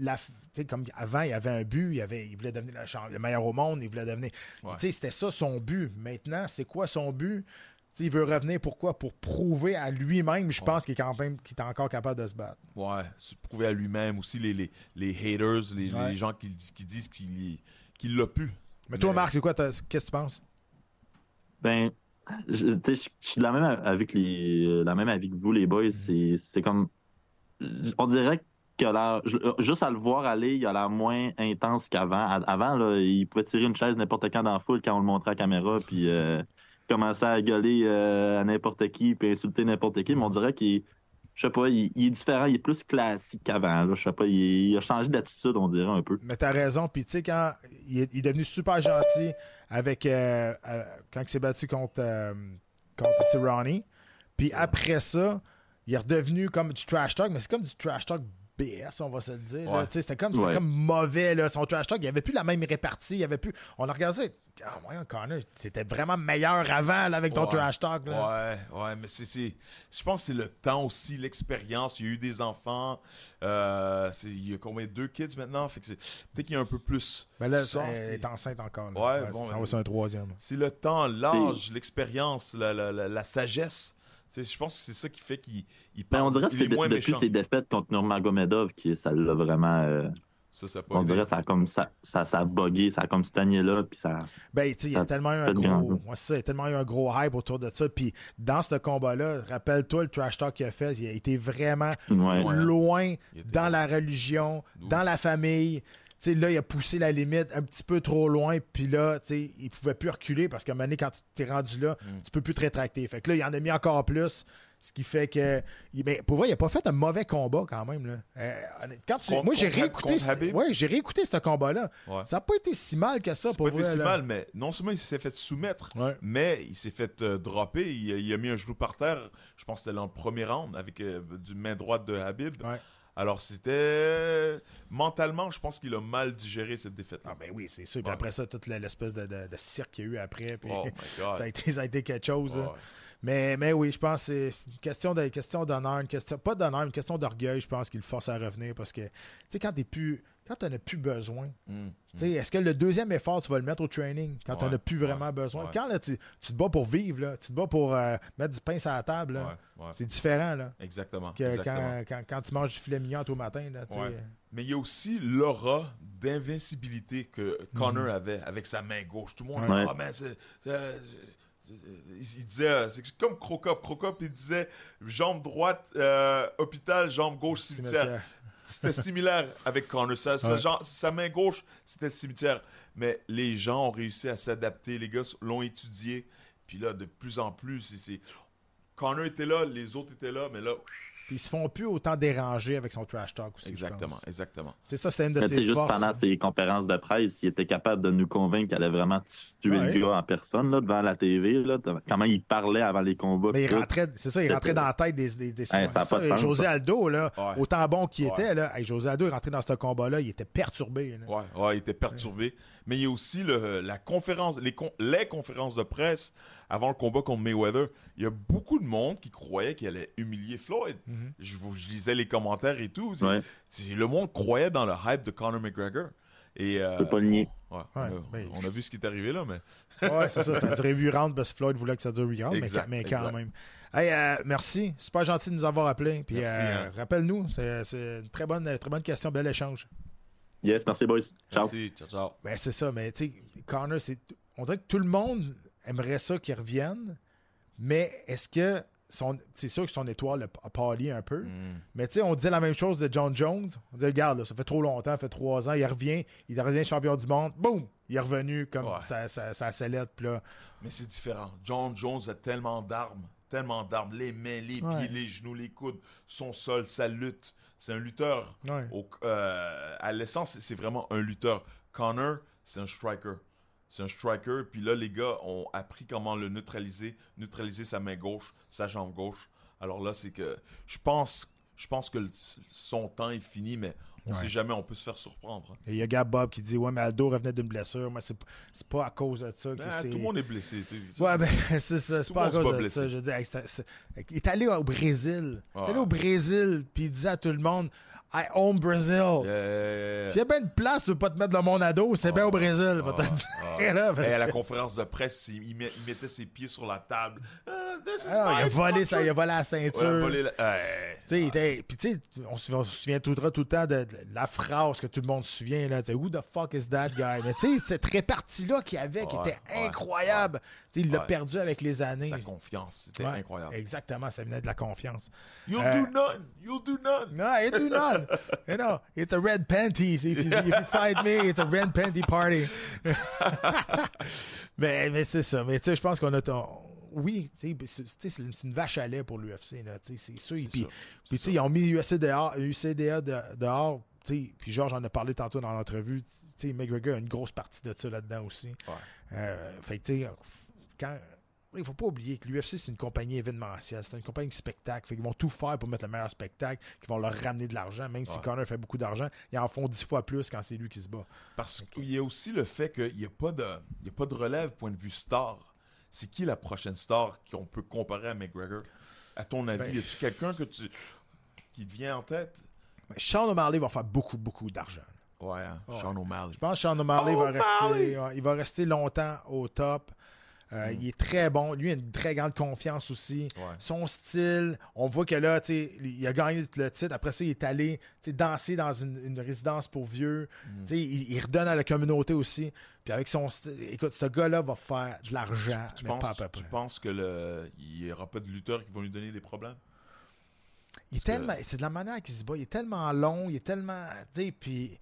La, tu sais, comme avant, il avait un but, il, avait, il voulait devenir le, meilleur au monde, il voulait devenir. Ouais. Tu sais, C'était ça son but. Maintenant, c'est quoi son but? Il veut revenir pourquoi? Pour prouver à lui-même, je pense qu'il est quand même qu'il est encore capable de se battre. Ouais, se prouver à lui-même aussi, les, les, les haters, les, Ouais. les gens qui, dis- qui disent qu'il qu'il l'a pu. Mais toi, Mais- Marc, c'est quoi? Qu'est-ce que tu penses? Ben, je, suis de la même avec les, la même avis que vous, les boys. C'est, c'est comme, on dirait que là, juste à le voir aller, il a l'air moins intense qu'avant. Avant, là, il pouvait tirer une chaise n'importe quand dans la foule quand on le montrait à la caméra, puis euh, commencer à gueuler euh, à n'importe qui, puis insulter n'importe qui. Mais on dirait qu'il, je sais pas, il, il est différent, il est plus classique qu'avant. Je sais pas, il, il a changé d'attitude, on dirait un peu. Mais t'as raison. Puis tu sais, quand il est, il est devenu super gentil avec euh, euh, quand il s'est battu contre, euh, contre Cerrone. Puis après ça, il est redevenu comme du trash talk, mais c'est comme du trash talk BS, on va se le dire. Ouais. C'était comme, Ouais. comme mauvais, là, son trash talk. Il n'y avait plus la même répartie. Il y avait plus... On a regardé, ah, ouais, Connor, c'était vraiment meilleur avant là, avec ton Ouais. trash talk. Là. Ouais, ouais, mais c'est, je pense que c'est le temps aussi, l'expérience. Il y a eu des enfants. Euh, il y a combien deux kids maintenant? Fait que c'est, peut-être qu'il y a un peu plus. Mais là, soft elle et- est enceinte encore. là. Ouais, bon, Ça va, c'est un troisième. C'est le temps, l'âge, l'expérience, la, la, la, la sagesse. Je pense que c'est ça qui fait qu'il il Ben, parle. on dirait que c'est est de- moins depuis méchant. ses défaites contre Nurmagomedov qui ça l'a vraiment. euh, Ça, ça on dirait que ça a comme ça, ça, ça a bugué, ça a comme stagné là, puis ça. Ben, tu sais, il y a tellement eu un gros. ça, il y a tellement eu un gros hype autour de ça. Puis dans ce combat-là, rappelle-toi le trash talk qu'il a fait, il a été vraiment Ouais. Loin était- dans la religion, Ouf. dans la famille. Sais, là, il a poussé la limite un petit peu trop loin, puis là, tu sais, il pouvait plus reculer parce qu'à un moment donné, quand tu es rendu là, Mm. tu peux plus te rétracter. Fait que là, il en a mis encore plus, ce qui fait que. Mais pour vrai, il a pas fait un mauvais combat quand même. Là. Euh, quand tu- Contre- moi, j'ai réécouté, ouais, j'ai réécouté ce combat-là. Ouais. Ça n'a pas été si mal que ça pour pas été si là. mal, mais non seulement il s'est fait soumettre, Ouais. mais il s'est fait euh, dropper. Il, a- il a mis un genou par terre. Je pense que c'était dans le premier round avec euh, du main droite de Habib. Alors c'était mentalement, je pense qu'il a mal digéré cette défaite. Ah ben oui, c'est sûr. Puis Ouais. après ça, toute l'espèce de, de- de cirque qu'il y a eu après. puis Oh ça, a été, ça a été quelque chose. Ouais. Mais, mais oui, je pense que c'est une question de question d'honneur, une question, pas d'honneur, une question d'orgueil, je pense qu'il le force à revenir parce que, tu sais, quand t'es plus, quand t'en as plus besoin, Mm. tu sais, est-ce que le deuxième effort, tu vas le mettre au training quand t'en Ouais, as plus vraiment ouais, besoin? ouais. Quand là, tu, tu te bats pour vivre, là, tu te bats pour euh, mettre du pain sur la table, là, Ouais, ouais. c'est différent là, Exactement. que exactement. quand, quand, quand tu manges du filet mignon au matin. Là, tu. Ouais. Mais il y a aussi l'aura d'invincibilité que Connor Mhm. avait avec sa main gauche. Tout le monde Ouais. dit, ah, mais c'est. C'est- il il disait, euh, c'est comme Crocop. Crocop, il disait jambe droite, euh, hôpital, jambe gauche, cimetière. Cimetière. C'était similaire avec Connor. Sa, sa Ouais. jambe- sa main gauche, c'était le cimetière. Mais les gens ont réussi à s'adapter. Les gars l'ont étudié. Puis là, de plus en plus, c'est. Connor était là, les autres étaient là, mais là, Puis ils se font plus autant déranger avec son trash talk aussi. je exactement, pense. exactement. C'est ça, c'est une de Mais ses juste forces. pendant ses conférences de presse, il était capable de nous convaincre qu'elle allait vraiment tuer Ouais. le gars en personne là, devant la TV. Là, comment il parlait avant les combats. Mais il rentrait, c'est ça, il rentrait dans la tête des. des, des- ça a pas de et sens, José ça. Aldo, là, Ouais. autant bon qu'il Ouais. était, là, hey, José Aldo est rentré dans ce combat-là, il était perturbé. là. Ouais, ouais, il était perturbé. Mais il y a aussi le, la conférence, les, con- les conférences de presse avant le combat contre Mayweather. Il y a beaucoup de monde qui croyait qu'il allait humilier Floyd. Mhm. je, vous- je lisais les commentaires et tout. Ouais. le monde croyait dans le hype de Conor McGregor. Et, euh, peux pas le nier. ouais, Ouais, on, a, ben, on a vu ce qui est arrivé là, mais Ouais, c'est ça, ça a duré 8 rounds parce que Floyd voulait que ça dure 8 rounds, mais, Exact, mais quand exact. même. Hey, euh, merci, super gentil de nous avoir appelés. Puis euh, hein. rappelle-nous, c'est c'est une très bonne, très bonne question, bel échange. Yes, merci, boys. Ciao. merci, ciao, ciao. Ben, c'est ça, mais tu sais, Connor, c'est. On dirait que tout le monde aimerait ça qu'il revienne, mais est-ce que. son- C'est sûr que son étoile a pâli un peu, Mm. mais tu sais, on disait la même chose de John Jones. On disait, regarde, là, ça fait trop longtemps, ça fait trois ans, il revient, il revient champion du monde, boum, il est revenu comme Ouais. sa, sa, sa sellette, puis là. Mais c'est différent. John Jones a tellement d'armes, tellement d'armes. Les mains, les pieds, Ouais. les genoux, les coudes, son sol, sa lutte. C'est un lutteur. Ouais. Au- euh, à l'essence, c'est- vraiment un lutteur. Connor, c'est un striker. C'est un striker. Puis là, les gars ont appris comment le neutraliser, neutraliser sa main gauche, sa jambe gauche. Alors là, c'est que je pense, je pense que le- son temps est fini, mais on Ouais. sait jamais, on peut se faire surprendre. hein. Et il y a Gab Bob qui dit Ouais, mais Aldo revenait d'une blessure. Moi, c'est c'est pas à cause de ça. que Ben, c'est- tout le monde est blessé. Ouais, ben, c'est ça. C'est pas à cause de blessé. ça. Je hey, c'est- c'est- il est allé au Brésil. Il est allé Ouais. au Brésil, puis il disait à tout le monde I own Brazil. S'il y a bien une place où pas te mettre le monde à dos, c'est bien au Brésil, ah, dire. ah. là, Et à la que- conférence de presse, il, il met- il mettait ses pieds sur la table. This is Ah non, il a volé ça, il a volé la Ouais, ceinture. volé la- Ouais. Tu sais, il était- Puis tu sais, on se, on se souvient tout, tout le temps de, de la phrase que tout le monde se souvient, là, tu Who the fuck is that guy? Mais tu sais, cette répartie-là qu'il avait, qui était incroyable, tu il l'a perdu avec les années. Sa confiance, c'était incroyable. Exactement, ça venait de la confiance. You'll Euh, do none. You'll do none. Do not. You know, it's a red panties. If you, if you fight me, it's a red panty party. mais mais c'est ça. Mais tu sais, je pense qu'on a. ton- Oui, c'est- une vache à lait pour l'UFC. C'est sûr. Puis, ils ont mis UFC dehors, UCDA de- dehors. Puis Georges en a parlé tantôt dans l'entrevue. McGregor a une grosse partie de ça là-dedans aussi. Ouais. Euh, fait quand. Il faut pas oublier que l'UFC, c'est une compagnie événementielle, c'est une compagnie de spectacle. Fait qu'ils vont tout faire pour mettre le meilleur spectacle, qu'ils vont leur ramener de l'argent. Même si Ouais. Connor fait beaucoup d'argent, ils en font dix fois plus quand c'est lui qui se bat. Parce qu'il y a aussi le fait qu'il n'y a, pas de- y a pas de relève point de vue star. C'est qui la prochaine star qu'on peut comparer à McGregor? À ton avis, Ben, y a-tu quelqu'un que tu qui te vient en tête? Mais Sean O'Malley va faire beaucoup, beaucoup d'argent. Ouais, hein, Sean O'Malley. Je pense que Sean O'Malley va O'Malley! rester, ouais, il va rester longtemps au top. Euh, Il est très bon. Lui, il a une très grande confiance aussi. Ouais. Son style, on voit que là, il a gagné le titre. Après ça, il est allé danser dans une, une résidence pour vieux. Sais, Il, il redonne à la communauté aussi. Puis avec son style, écoute, ce gars-là va faire de l'argent, Tu penses, pas à peu près. tu penses que le il n'y aura pas de lutteurs qui vont lui donner des problèmes? Il est que- tellement, c'est de la manière qu'il se bat. Il est tellement long, il est tellement, tu sais, puis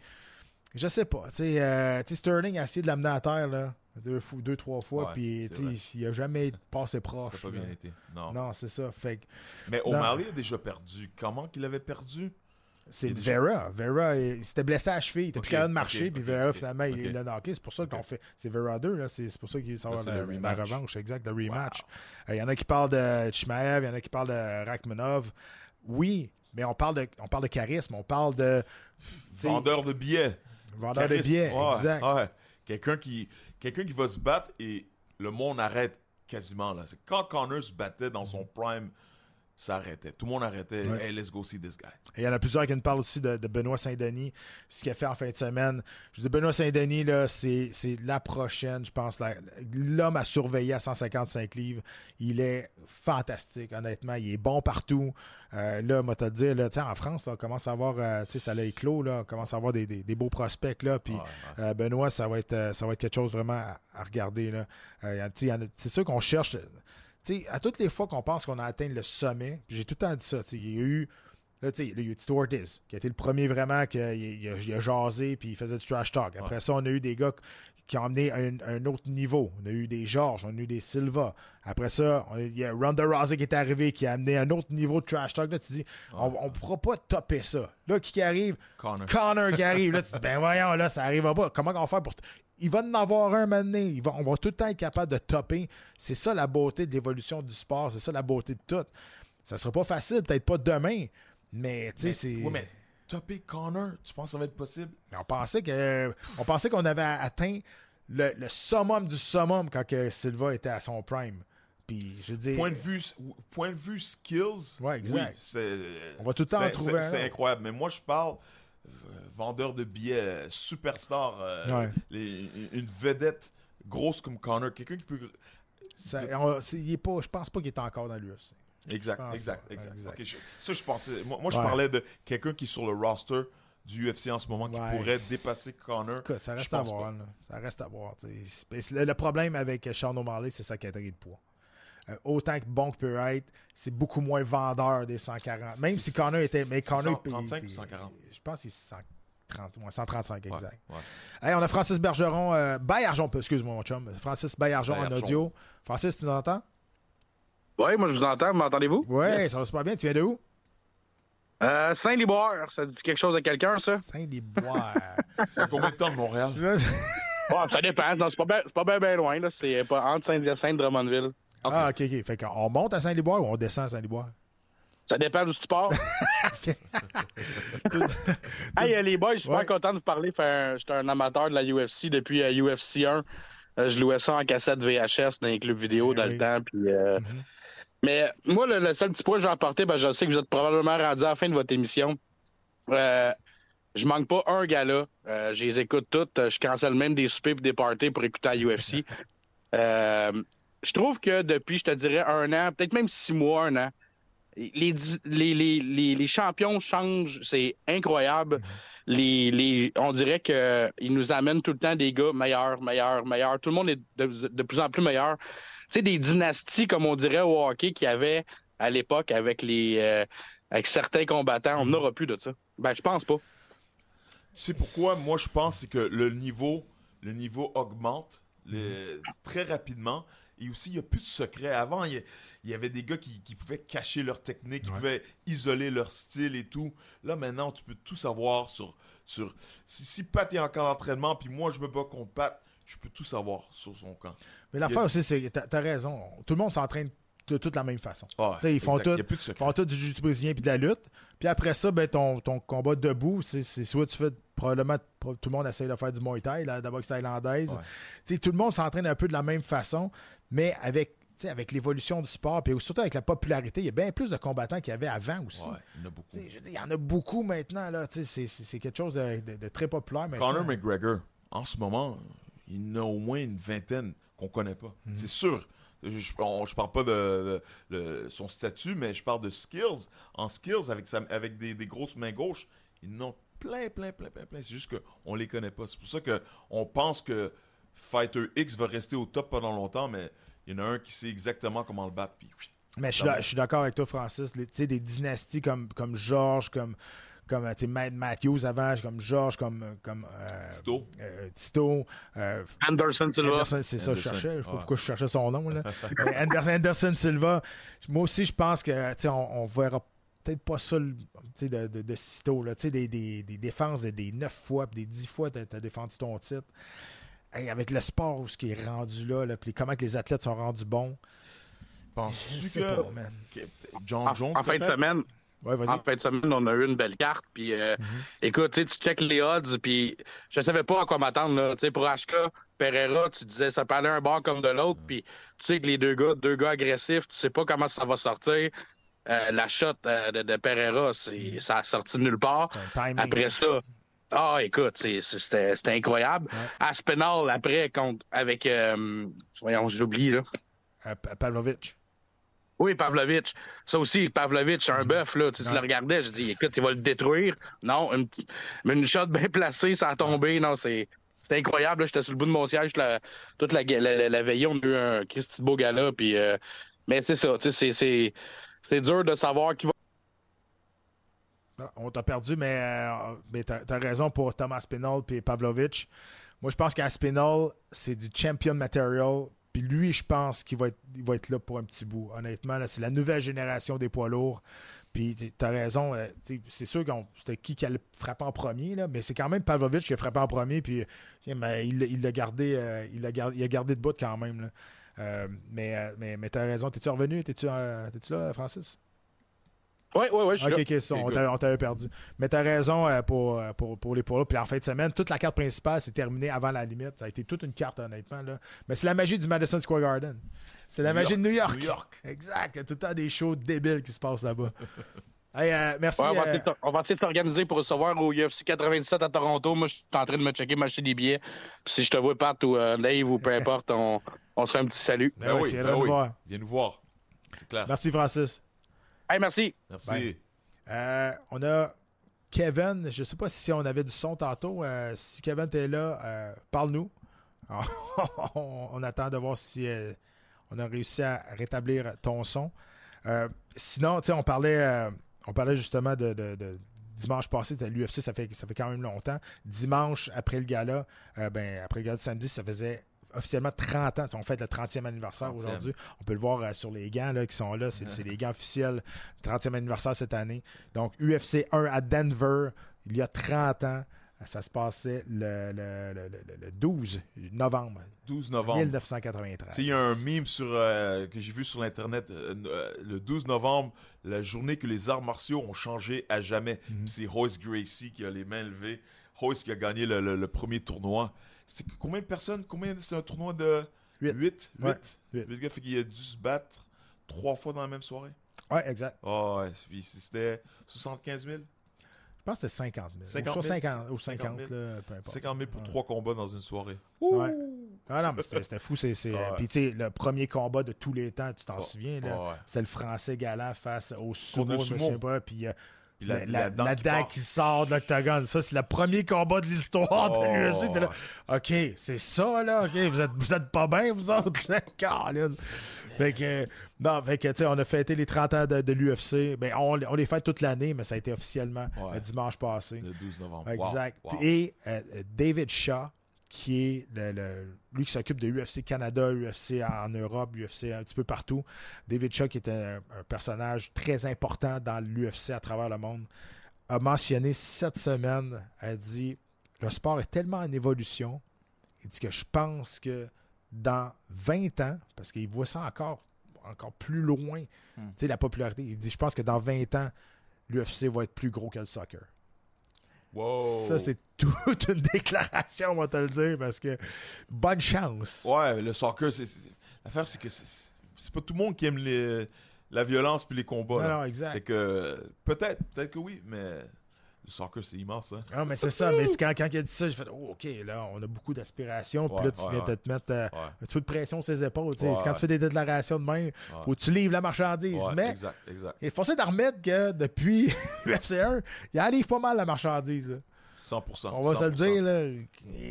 je sais pas, tu sais, euh, tu sais, Sterling a essayé de l'amener à terre là, deux, fou- deux trois fois, puis il a jamais passé Ça proche. n'a pas bien été. Non. Non, c'est ça. Fait que Mais. O'Malley a déjà perdu. Comment qu'il avait perdu? c'est déjà- Vera. Vera, il, s'était blessé à la cheville, il était Ok, plus capable de marcher, puis Vera finalement il- l'a knocké. C'est pour ça qu'on fait. C'est Vera 2, là. C'est c'est pour ça qu'il c'est la, la revanche, exact, le rematch. Euh, Il y en a qui parlent de Chimaev, il y en a qui parlent de Rachmanov. Oui, mais on parle de, on parle de charisme, on parle de. Vendeur de billets. vendeur de billets, Ouais, exact. ouais. Quelqu'un qui, quelqu'un qui va se battre et le monde arrête quasiment. Là. Quand Connor se battait dans son prime, ça arrêtait. Tout le monde arrêtait. Ouais. Hey, let's go see this guy. Et il y en a plusieurs qui nous parlent aussi de, de Benoît Saint-Denis, ce qu'il a fait en fin de semaine. Je dis Benoît Saint-Denis, là, c'est, c'est la prochaine, je pense, la- l'homme à surveiller à 155 livres. Il est fantastique, honnêtement. Il est bon partout. Euh, là, moi, te dire, là, en France, là, on commence à avoir, euh, tu sais, ça l'a éclos, là, on commence à avoir des, des- des beaux prospects, là. Puis Ouais, ouais. euh, Benoît, ça va, être, ça va être quelque chose vraiment à, à regarder, là. C'est sûr qu'on cherche. Tu sais, à toutes les fois qu'on pense qu'on a atteint le sommet, j'ai tout le temps dit ça, il y a eu Là, tu sais, il y a eu Tito Ortiz, qui a été le premier vraiment qui a, il a, il a jasé puis il faisait du trash talk. Après ça, on a eu des gars qui ont amené un, un autre niveau. On a eu des Georges, on a eu des Silva. Après ça, on- il y a Ronda Rousey qui est arrivé, qui a amené un autre niveau de trash talk. Là, tu dis, on ne pourra pas topper ça. Là, qui, qui arrive? Connor. Connor qui arrive. Là, tu dis, ben voyons, là, ça arrivera pas. Comment on va faire pour. Il va en avoir un. Il va, on va tout le temps être capable de topper. C'est ça la beauté de l'évolution du sport. C'est ça la beauté de tout. Ça sera pas facile, peut-être pas demain. Mais, tu sais, c'est. Oui, mais topper Connor, tu penses que ça va être possible? Mais on pensait que on pensait qu'on avait atteint le, le summum du summum quand que Silva était à son prime. Puis je veux dire, Point de vue, point de vue skills, Ouais, exact. oui, On va tout le temps en trouver c'est- incroyable. Mais moi, je parle vendeur de billets, euh, superstar, euh, Ouais. les- une vedette grosse comme Connor, quelqu'un qui peut. ça, on- il est pas, je pense pas qu'il est encore dans l'UFC. Exact, exact, pas. exact. Exact. Je- ça, je pensais. Moi, moi, je Ouais. parlais de quelqu'un qui est sur le roster du UFC en ce moment qui Ouais. pourrait dépasser Connor. Écoute, ça reste à voir. Ça reste à voir. Le, le problème avec Sean O'Malley, c'est sa catégorie de poids. Euh, autant que bon que peut être, c'est beaucoup moins vendeur des 140. Même si Connor était. Mais Connor. il- 135 il- ou 140? Je pense qu'il est 130, ouais, 135 Ouais, exact. ouais. Hey, on a Francis Bergeron, euh, Bayarjon, excuse-moi mon chum. Francis Bayarjon en audio. Francis, tu nous entends? Oui, moi je vous entends, m'entendez-vous? Oui, Yes. ça va super bien. Tu viens de où? Euh, Saint-Liboire, ça dit quelque chose à quelqu'un, ça? Saint-Liboire. C'est combien de temps de Montréal? Bon, ça dépend. Non, c'est pas bien c'est pas bien loin, là. C'est pas entre Saint-Hyacinthe et Drummondville. Ah, ok, ok. Fait qu'on monte à Saint-Liboire ou on descend à Saint-Liboire? Ça dépend d'où tu pars. hey, euh, les boys, je suis Ouais. super content de vous parler. J'étais un amateur de la UFC depuis euh, UFC 1. Euh, je louais ça en cassette VHS dans les clubs vidéo Eh dans oui. le temps. Puis, euh, Mhm. Mais moi, le, le seul petit point que j'ai apporté, ben, je sais que vous êtes probablement rendu à la fin de votre émission. Euh, je manque pas un gala. Euh, je les écoute toutes. Je cancelle même des soupers et des parties pour écouter à UFC. Euh, je trouve que depuis, je te dirais, un an, peut-être même six mois, un an, les, les, les, les, champions changent. C'est incroyable. Les, les, on dirait qu'ils nous amènent tout le temps des gars meilleurs, meilleurs, meilleurs. Tout le monde est de, de plus en plus meilleur. Tu sais, des dynasties, comme on dirait au hockey, qu'il y avait à l'époque avec les euh, avec certains combattants. On n'aura plus de ça. Ben, je pense pas. Tu sais pourquoi? Moi, je pense c'est que le niveau, le niveau augmente très rapidement. Et aussi, il n'y a plus de secret. Avant, il y, a- avait des gars qui, qui pouvaient cacher leur technique, qui pouvaient isoler leur style et tout. Là, maintenant, tu peux tout savoir sur... sur si, si Pat est en camp d'entraînement, puis moi, je me bats contre Pat, je peux tout savoir sur son camp. Mais l'affaire aussi, c'est t'as as raison. Tout le monde s'entraîne de toute la même façon. Ah, ils font tout, a font tout du jiu brésilien puis de la lutte. Puis après ça, ben, ton, ton combat debout, c'est soit tu fais probablement tout le monde essaie de faire du Muay Thai, la, la boxe thaïlandaise. Ouais. Tout le monde s'entraîne un peu de la même façon, mais avec, avec l'évolution du sport, puis surtout avec la popularité, il y a bien plus de combattants qu'il y avait avant aussi. Ouais, il y en a beaucoup. Je Il y en a beaucoup maintenant. là. C'est quelque chose de, de- de très populaire maintenant. Conor McGregor, en ce moment, il y en a au moins une vingtaine qu'on connaît pas. Mhm. C'est sûr. Je, on- je parle pas de, son statut, mais je parle de skills. En skills, avec, sa- avec des, des grosses mains gauches, ils en ont plein, plein, plein, plein, plein. C'est juste qu'on les connaît pas. C'est pour ça qu'on pense que Fighter X va rester au top pendant longtemps, mais il y en a un qui sait exactement comment le battre. Puis, Mais je suis, je d'accord avec toi, Francis. Les- tu sais, des dynasties comme, comme Georges, comme, comme euh, tu sais, Matt Matthews avant, comme Georges, comme, comme euh, Tito. euh, Tito, euh, Anderson Silva. Anderson, c'est ça, je Anderson. cherchais. Je sais pas Ouais. pourquoi je cherchais son nom. Là. Anderson, Anderson Silva, moi aussi, je pense que tu sais, on, on verra peut-être pas ça le- tu sais, de, de, de sitôt. Là. Tu sais, Des, des, des défenses de des 9 fois, des 10 fois, tu as, défendu ton titre. Hey, avec le sport, où ce qui est rendu là, là puis comment que les athlètes sont rendus bons. Je penses-tu sais que, pas, man. que John En, Jones en fin de semaine, Ouais, en fin de semaine, on a eu une belle carte. Puis, euh, Mhm. écoute, tu check les odds. Puis, je savais pas à quoi m'attendre. là. Tu sais, pour HK, Pereira, tu disais ça peut aller un bord comme de l'autre. Puis, tu sais que les deux gars, deux gars agressifs, tu sais pas comment ça va sortir. Euh, la shot euh, de, de Pereira, c'est, ça a sorti de nulle part. Après ça, ah, écoute, c'était incroyable. Ouais. Aspinall, après, contre, avec. euh, voyons, j'ai oublié, là. Euh, Pa- Pavlovich. Oui, Pavlovich. Ça aussi, Pavlovich, c'est un bœuf, là. Tu, le regardais, je dis, écoute, il va le détruire. Non, une, une shot bien placée, ça a tombé. Non, c'est. C'était incroyable. J'étais sur le bout de mon siège la- toute la, la, veillée. On a eu un Christy beau gala. Puis, euh, mais c'est ça. c'est dur de savoir qui va. On t'a perdu, mais, euh, t'as as raison pour Thomas Spinall et Pavlovich. Moi, je pense qu'Aspinall, c'est du champion material. Puis lui, je pense qu'il va être, va être là pour un petit bout. Honnêtement, c'est la nouvelle génération des poids lourds. Puis tu as raison, euh, c'est sûr que c'était qui qui allait frapper en premier, mais c'est quand même Pavlovich qui a frappé en premier. Puis mais il l'a gardé, euh, il l'a gardé, il a gardé de bout quand même. mais mais, mais tu as raison. T'es-tu revenu? T'es-tu là, Francis? Oui, oui, oui, je suis Ok, là. ok, ça, on good. t'a- on t'avait perdu. Mais t'as raison euh, pour, euh, pour, pour les poids. Puis en fin de semaine, toute la carte principale s'est terminée avant la limite. Ça a été toute une carte, honnêtement. Là. Mais c'est la magie du Madison Square Garden. C'est la New magie de New York. New York. Exact. Il y a tout le temps des shows débiles qui se passent là-bas. Hey, euh, merci. Ouais, on, va essayer de s'organiser pour recevoir au UFC 97 à Toronto. Moi, je suis en train de me checker, m'acheter des billets. Puis si je te vois Pat ou euh, Dave ou peu importe, on, on se fait un petit salut. ben Ben oui, ben nous oui. Viens nous voir. C'est clair. Merci, Francis. Hey, merci. Euh, on a Kevin. Je ne sais pas si on avait du son tantôt. Euh, si Kevin t'es là, euh, parle-nous. on, on attend de voir si euh, on a réussi à rétablir ton son. Euh, sinon, tu sais, on parlait, euh, on parlait justement de, de- de dimanche passé, c'était l'UFC, ça fait, ça fait quand même longtemps. Dimanche, après le gala, euh, ben, après le gala de samedi, ça faisait officiellement 30 ans. On fête le 30e anniversaire 30e. aujourd'hui. On peut le voir euh, sur les gants là, qui sont là. C'est les gants officiels. 30e anniversaire cette année. Donc, UFC 1 à Denver, il y a 30 ans. Ça se passait le, le- le- le- le 12 novembre 12 novembre. 1993. Tu sais, il y a un meme sur, euh, que j'ai vu sur l'Internet euh, le 12 novembre, la journée que les arts martiaux ont changé à jamais. Mhm. C'est Royce Gracie qui a les mains levées. Royce qui a gagné le, le- le premier tournoi. C'est combien de personnes? Combien C'est un tournoi de Huit. 8 Ouais, huit? 8 gars, fait qu'il a dû se battre trois fois dans la même soirée. Ouais, exact. Oh, ouais. Puis c'était 75 000. Je pense que c'était 50 000. 50 ou 000, 50, ou 50, 50 000. là, peu importe. 50 000 pour trois combats dans une soirée. Ouais. Ah non, mais c'était fou. c'est c'est, Ouais. Puis, tu sais, le premier combat de tous les temps, tu t'en Ouais. souviens, là? Ouais, ouais. C'était le français galant face au sumo, le je sumo. souviens pas. Puis, euh, Puis la, la- dent la qui dent part. qui sort de l'octogone. Ça, c'est le premier combat de l'histoire Oh. de l'UFC. T'es là, OK, c'est ça, là. OK, vous êtes, vous êtes pas bien, vous autres, là. Caroline. Fait que, non, fait que, tu sais, on a fêté les 30 ans de, de l'UFC. Ben, on, on les fête toute l'année, mais ça a été officiellement Ouais. dimanche passé. Le 12 novembre. Exact. Wow, wow. Et euh, David Shaw, qui est le, le- lui qui s'occupe de UFC Canada, UFC en Europe, UFC un petit peu partout. David Shaw, qui est un, un personnage très important dans l'UFC à travers le monde, a mentionné cette semaine, a dit le sport est tellement en évolution. Il dit que je pense que dans 20 ans, parce qu'il voit ça encore, encore plus loin, tu sais, la popularité, il dit je pense que dans 20 ans, l'UFC va être plus gros que le soccer. Wow. Ça, c'est toute une déclaration, on va te le dire, parce que bonne chance. Ouais, le soccer, c'est. L'affaire, c'est que c'est pas tout le monde qui aime les- la violence puis les combats. Non, non, exact. Fait que peut-être, peut-être que oui, mais soccer, c'est immense, hein. Non, mais c'est ça. Mais quand, quand il a dit ça, j'ai fait oh, OK, là, on a beaucoup d'aspirations. Puis Ouais, là, tu ouais, viens de te mettre euh, un petit peu de pression sur ses épaules. quand tu fais des déclarations de même, faut que tu livres la marchandise. Mais Exact, exact. il est forcé remettre que depuis UFC 1, il arrive pas mal la marchandise. là. 100%. On va se le 100%. dire, là.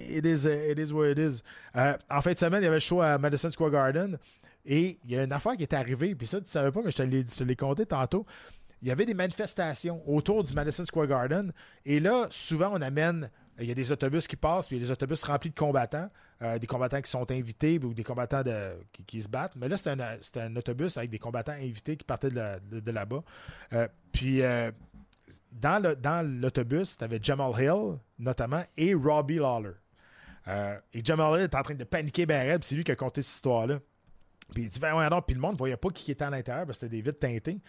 It is, uh, it is what it is. Euh, en fin de semaine, il y avait le show à Madison Square Garden. Et il y a une affaire qui est arrivée. Puis ça, tu savais pas, mais je te l'ai, je te l'ai compté tantôt. Il y avait des manifestations autour du Madison Square Garden. Et là, souvent, on amène. Il y a des autobus qui passent, puis il y a des autobus remplis de combattants, euh, des combattants qui sont invités ou des combattants qui, se battent. Mais là, c'était un, un autobus avec des combattants invités qui partaient de, là-bas. Euh, puis euh, dans, le, dans l'autobus, tu avais Jamal Hill, notamment, et Robbie Lawler. Et Jamal Hill est en train de paniquer ben raide, puis c'est lui qui a conté cette histoire-là. Puis il dit, ben ouais, non, puis le monde ne voyait pas qui était à l'intérieur, parce que c'était des vitres teintées.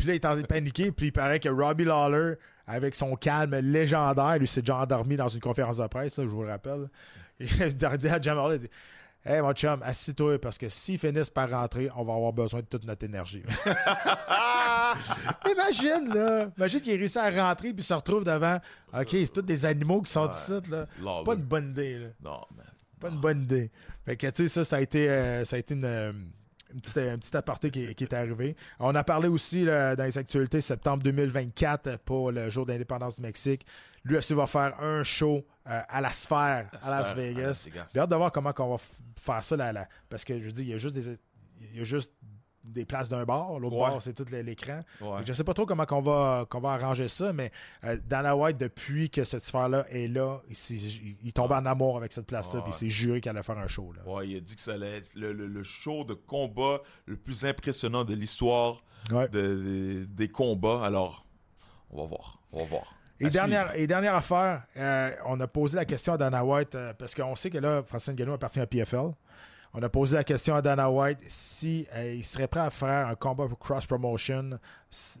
Puis là, il est en train de paniquer, puis il paraît que Robbie Lawler, avec son calme légendaire, lui s'est déjà endormi dans une conférence de presse, ça, je vous le rappelle. Il a dit à Jamal il dit, Hey mon chum, assis-toi parce que s'ils finissent par rentrer, on va avoir besoin de toute notre énergie. Imagine, là. Imagine qu'il réussit à rentrer puis se retrouve devant. OK, c'est tous des animaux qui sont Ouais. ici, là. Pas une bonne idée, là. Non, man. Pas une bonne idée. Fait que, tu sais, ça, ça a été, euh, ça a été une, euh, un petit aparté qui, qui est arrivé. On a parlé aussi là, dans les actualités septembre 2024 pour le jour d'indépendance du Mexique. L'UFC va faire un show euh, à la sphère La à Las sphère, à Vegas. Las Vegas. J'ai hâte de voir comment on va faire ça. Là, là. parce que je dis, il y a juste des, il y a juste des places d'un bar. L'autre Ouais. bar, c'est tout l'écran. Ouais. Je sais pas trop comment qu'on va, qu'on va arranger ça, mais euh, Dana White, depuis que cette sphère-là est là, il, s'est- il, il tombe en amour avec cette place-là, puis il s'est juré qu'elle allait faire un show. Là. Il a dit que ça allait être le, le- le show de combat le plus impressionnant de l'histoire de- des- combats. Alors, on va voir. On va voir. Et dernière, et dernière affaire, euh, on a posé la question à Dana White, euh, parce qu'on sait que là, Francis Ngannou appartient à PFL. On a posé la question à Dana White si euh, il serait prêt à faire un combat pour cross promotion, si-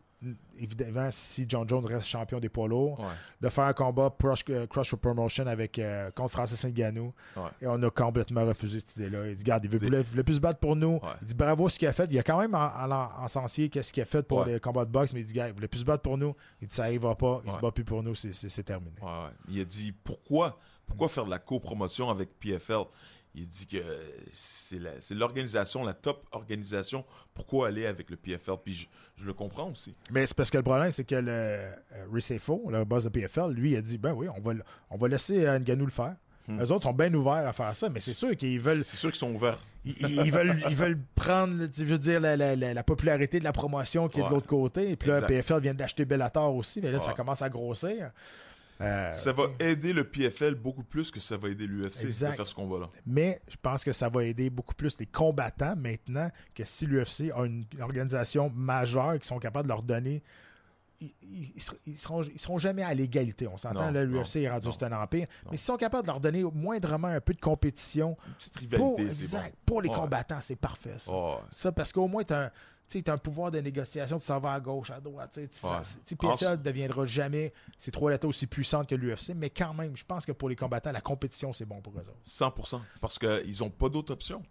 évidemment si John Jones reste champion des poids lourds, Ouais. de faire un combat cross, euh, cross promotion avec euh, contre Francis Ngannou. Ouais. Et on a complètement refusé cette idée-là. Il dit, regarde, il veut, voulait, voulait plus se battre pour nous. Ouais. Il dit, bravo ce qu'il a fait. Il a quand même en, en, en encensé qu'est-ce qu'il a fait pour les combats de boxe, mais il dit, gars, il voulait plus se battre pour nous. Il dit, ça arrivera pas. Il se bat plus pour nous. C'est- terminé. Il a dit pourquoi, pourquoi faire de la copromotion avec PFL Il dit que c'est l'organisation, la top organisation. Pourquoi aller avec le PFL Puis je, je le comprends aussi. Mais c'est parce que le problème, c'est que le euh, Ricefo, le boss de PFL, lui, a dit, ben oui, on va, on va laisser euh, Ngannou le faire. Hmm. Eux autres sont bien ouverts à faire ça, mais c'est sûr qu'ils veulent, C'est sûr qu'ils sont ouverts. ils, ils veulent, ils veulent prendre, veux dire, la, la- la- la popularité de la promotion qui est de l'autre côté. Et puis là, Exact. PFL vient d'acheter Bellator aussi, mais là, ça commence à grossir. Euh, Ça va aider le PFL beaucoup plus que ça va aider l'UFC de Exact. faire ce combat-là. Mais je pense que ça va aider beaucoup plus les combattants maintenant que si l'UFC a une organisation majeure qui sont capables de leur donner. Ils, ils- ils ser- ils seront, ils seront jamais à l'égalité. On s'entend, là, l'UFC est rendu c'est un empire. non. Mais s'ils sont capables de leur donner moindrement un peu de compétition Une petite pour, rivalité, c'est exact, bon. pour les combattants, c'est parfait. Ça, Oh, Ça, parce qu'au moins, tu as, un pouvoir de négociation, tu s'en vas à gauche, à droite. tu sais, tu- Ouais. ça- tu sais, PFL En- ne deviendra jamais ces trois lettres aussi puissantes que l'UFC, mais quand même, je pense que pour les combattants, la compétition, c'est bon pour eux autres. 100%. Parce qu'ils n'ont pas d'autre option.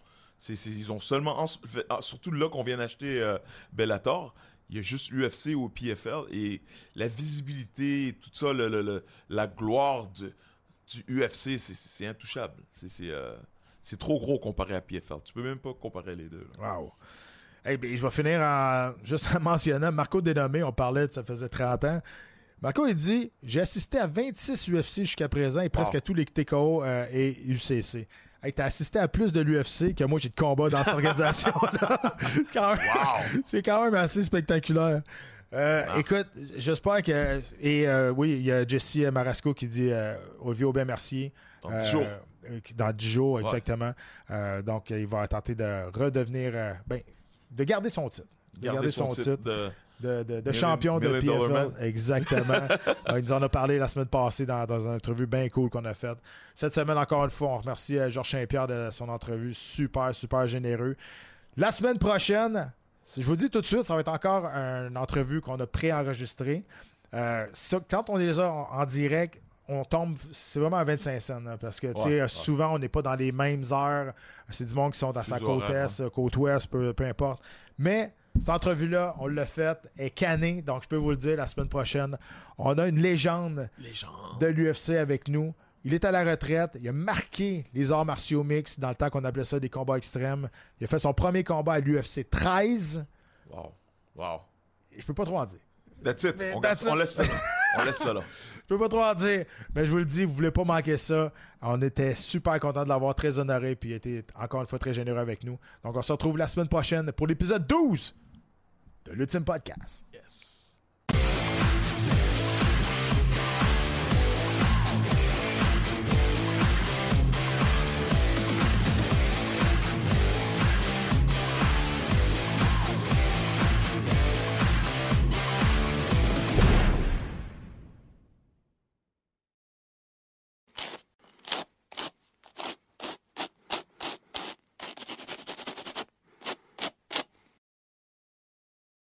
Ils ont seulement. en- ah, surtout là qu'on vient d'acheter euh, Bellator, il y a juste l'UFC ou PFL et la visibilité, tout ça, le, le- le- la gloire de- du UFC, c'est- intouchable. C'est euh, c'est trop gros comparé à PFL. Tu peux même pas comparer les deux. là. Wow. Eh bien, je vais finir en juste en mentionnant Marco Dénommé, on parlait de ça faisait 30 ans. Marco, il dit J'ai assisté à 26 UFC jusqu'à présent et presque Wow. à tous les TKO euh, et UCC. Hey, t'as assisté à plus de l'UFC que moi j'ai de combats dans cette organisation-là. c'est, quand même, c'est quand même assez spectaculaire. Euh, Écoute, j'espère que. Et euh, oui, il y a Jesse Marasco qui dit euh, Olivier Aubin-Mercier. Dans 10 jours. Dans 10 jours, exactement. Donc, il va tenter de redevenir. ben, de garder son titre. De garder, son, titre, de- de, de- champion de PFL. Exactement. Il nous en a parlé la semaine passée dans, dans une entrevue bien cool qu'on a faite. Cette semaine, encore une fois, on remercie euh, Georges Saint-Pierre de son entrevue. Super, super généreux. La semaine prochaine, je vous dis tout de suite, ça va être encore une entrevue qu'on a pré-enregistrée. Euh, quand on est là en, en direct, on tombe, c'est vraiment à 25 cents. là, parce que tu sais, Ouais, ouais. souvent, on n'est pas dans les mêmes heures. C'est du monde qui sont dans sa côte horaire, est, côte ouest, peu, peu importe. Mais cette entrevue-là, on l'a faite, est cannée. Donc, je peux vous le dire, la semaine prochaine, on a une légende de l'UFC avec nous. Il est à la retraite. Il a marqué les arts martiaux mix dans le temps qu'on appelait ça des combats extrêmes. Il a fait son premier combat à l'UFC 13. Wow. Wow. Je peux pas trop en dire. That's it. Mais On, that's on it. laisse ça là. On laisse ça là. Je peux pas trop en dire, mais je vous le dis, vous voulez pas manquer ça. On était super content de l'avoir, très honoré, puis il était encore une fois très généreux avec nous. Donc on se retrouve la semaine prochaine pour l'épisode 12 de l'Ultime Podcast. Yes.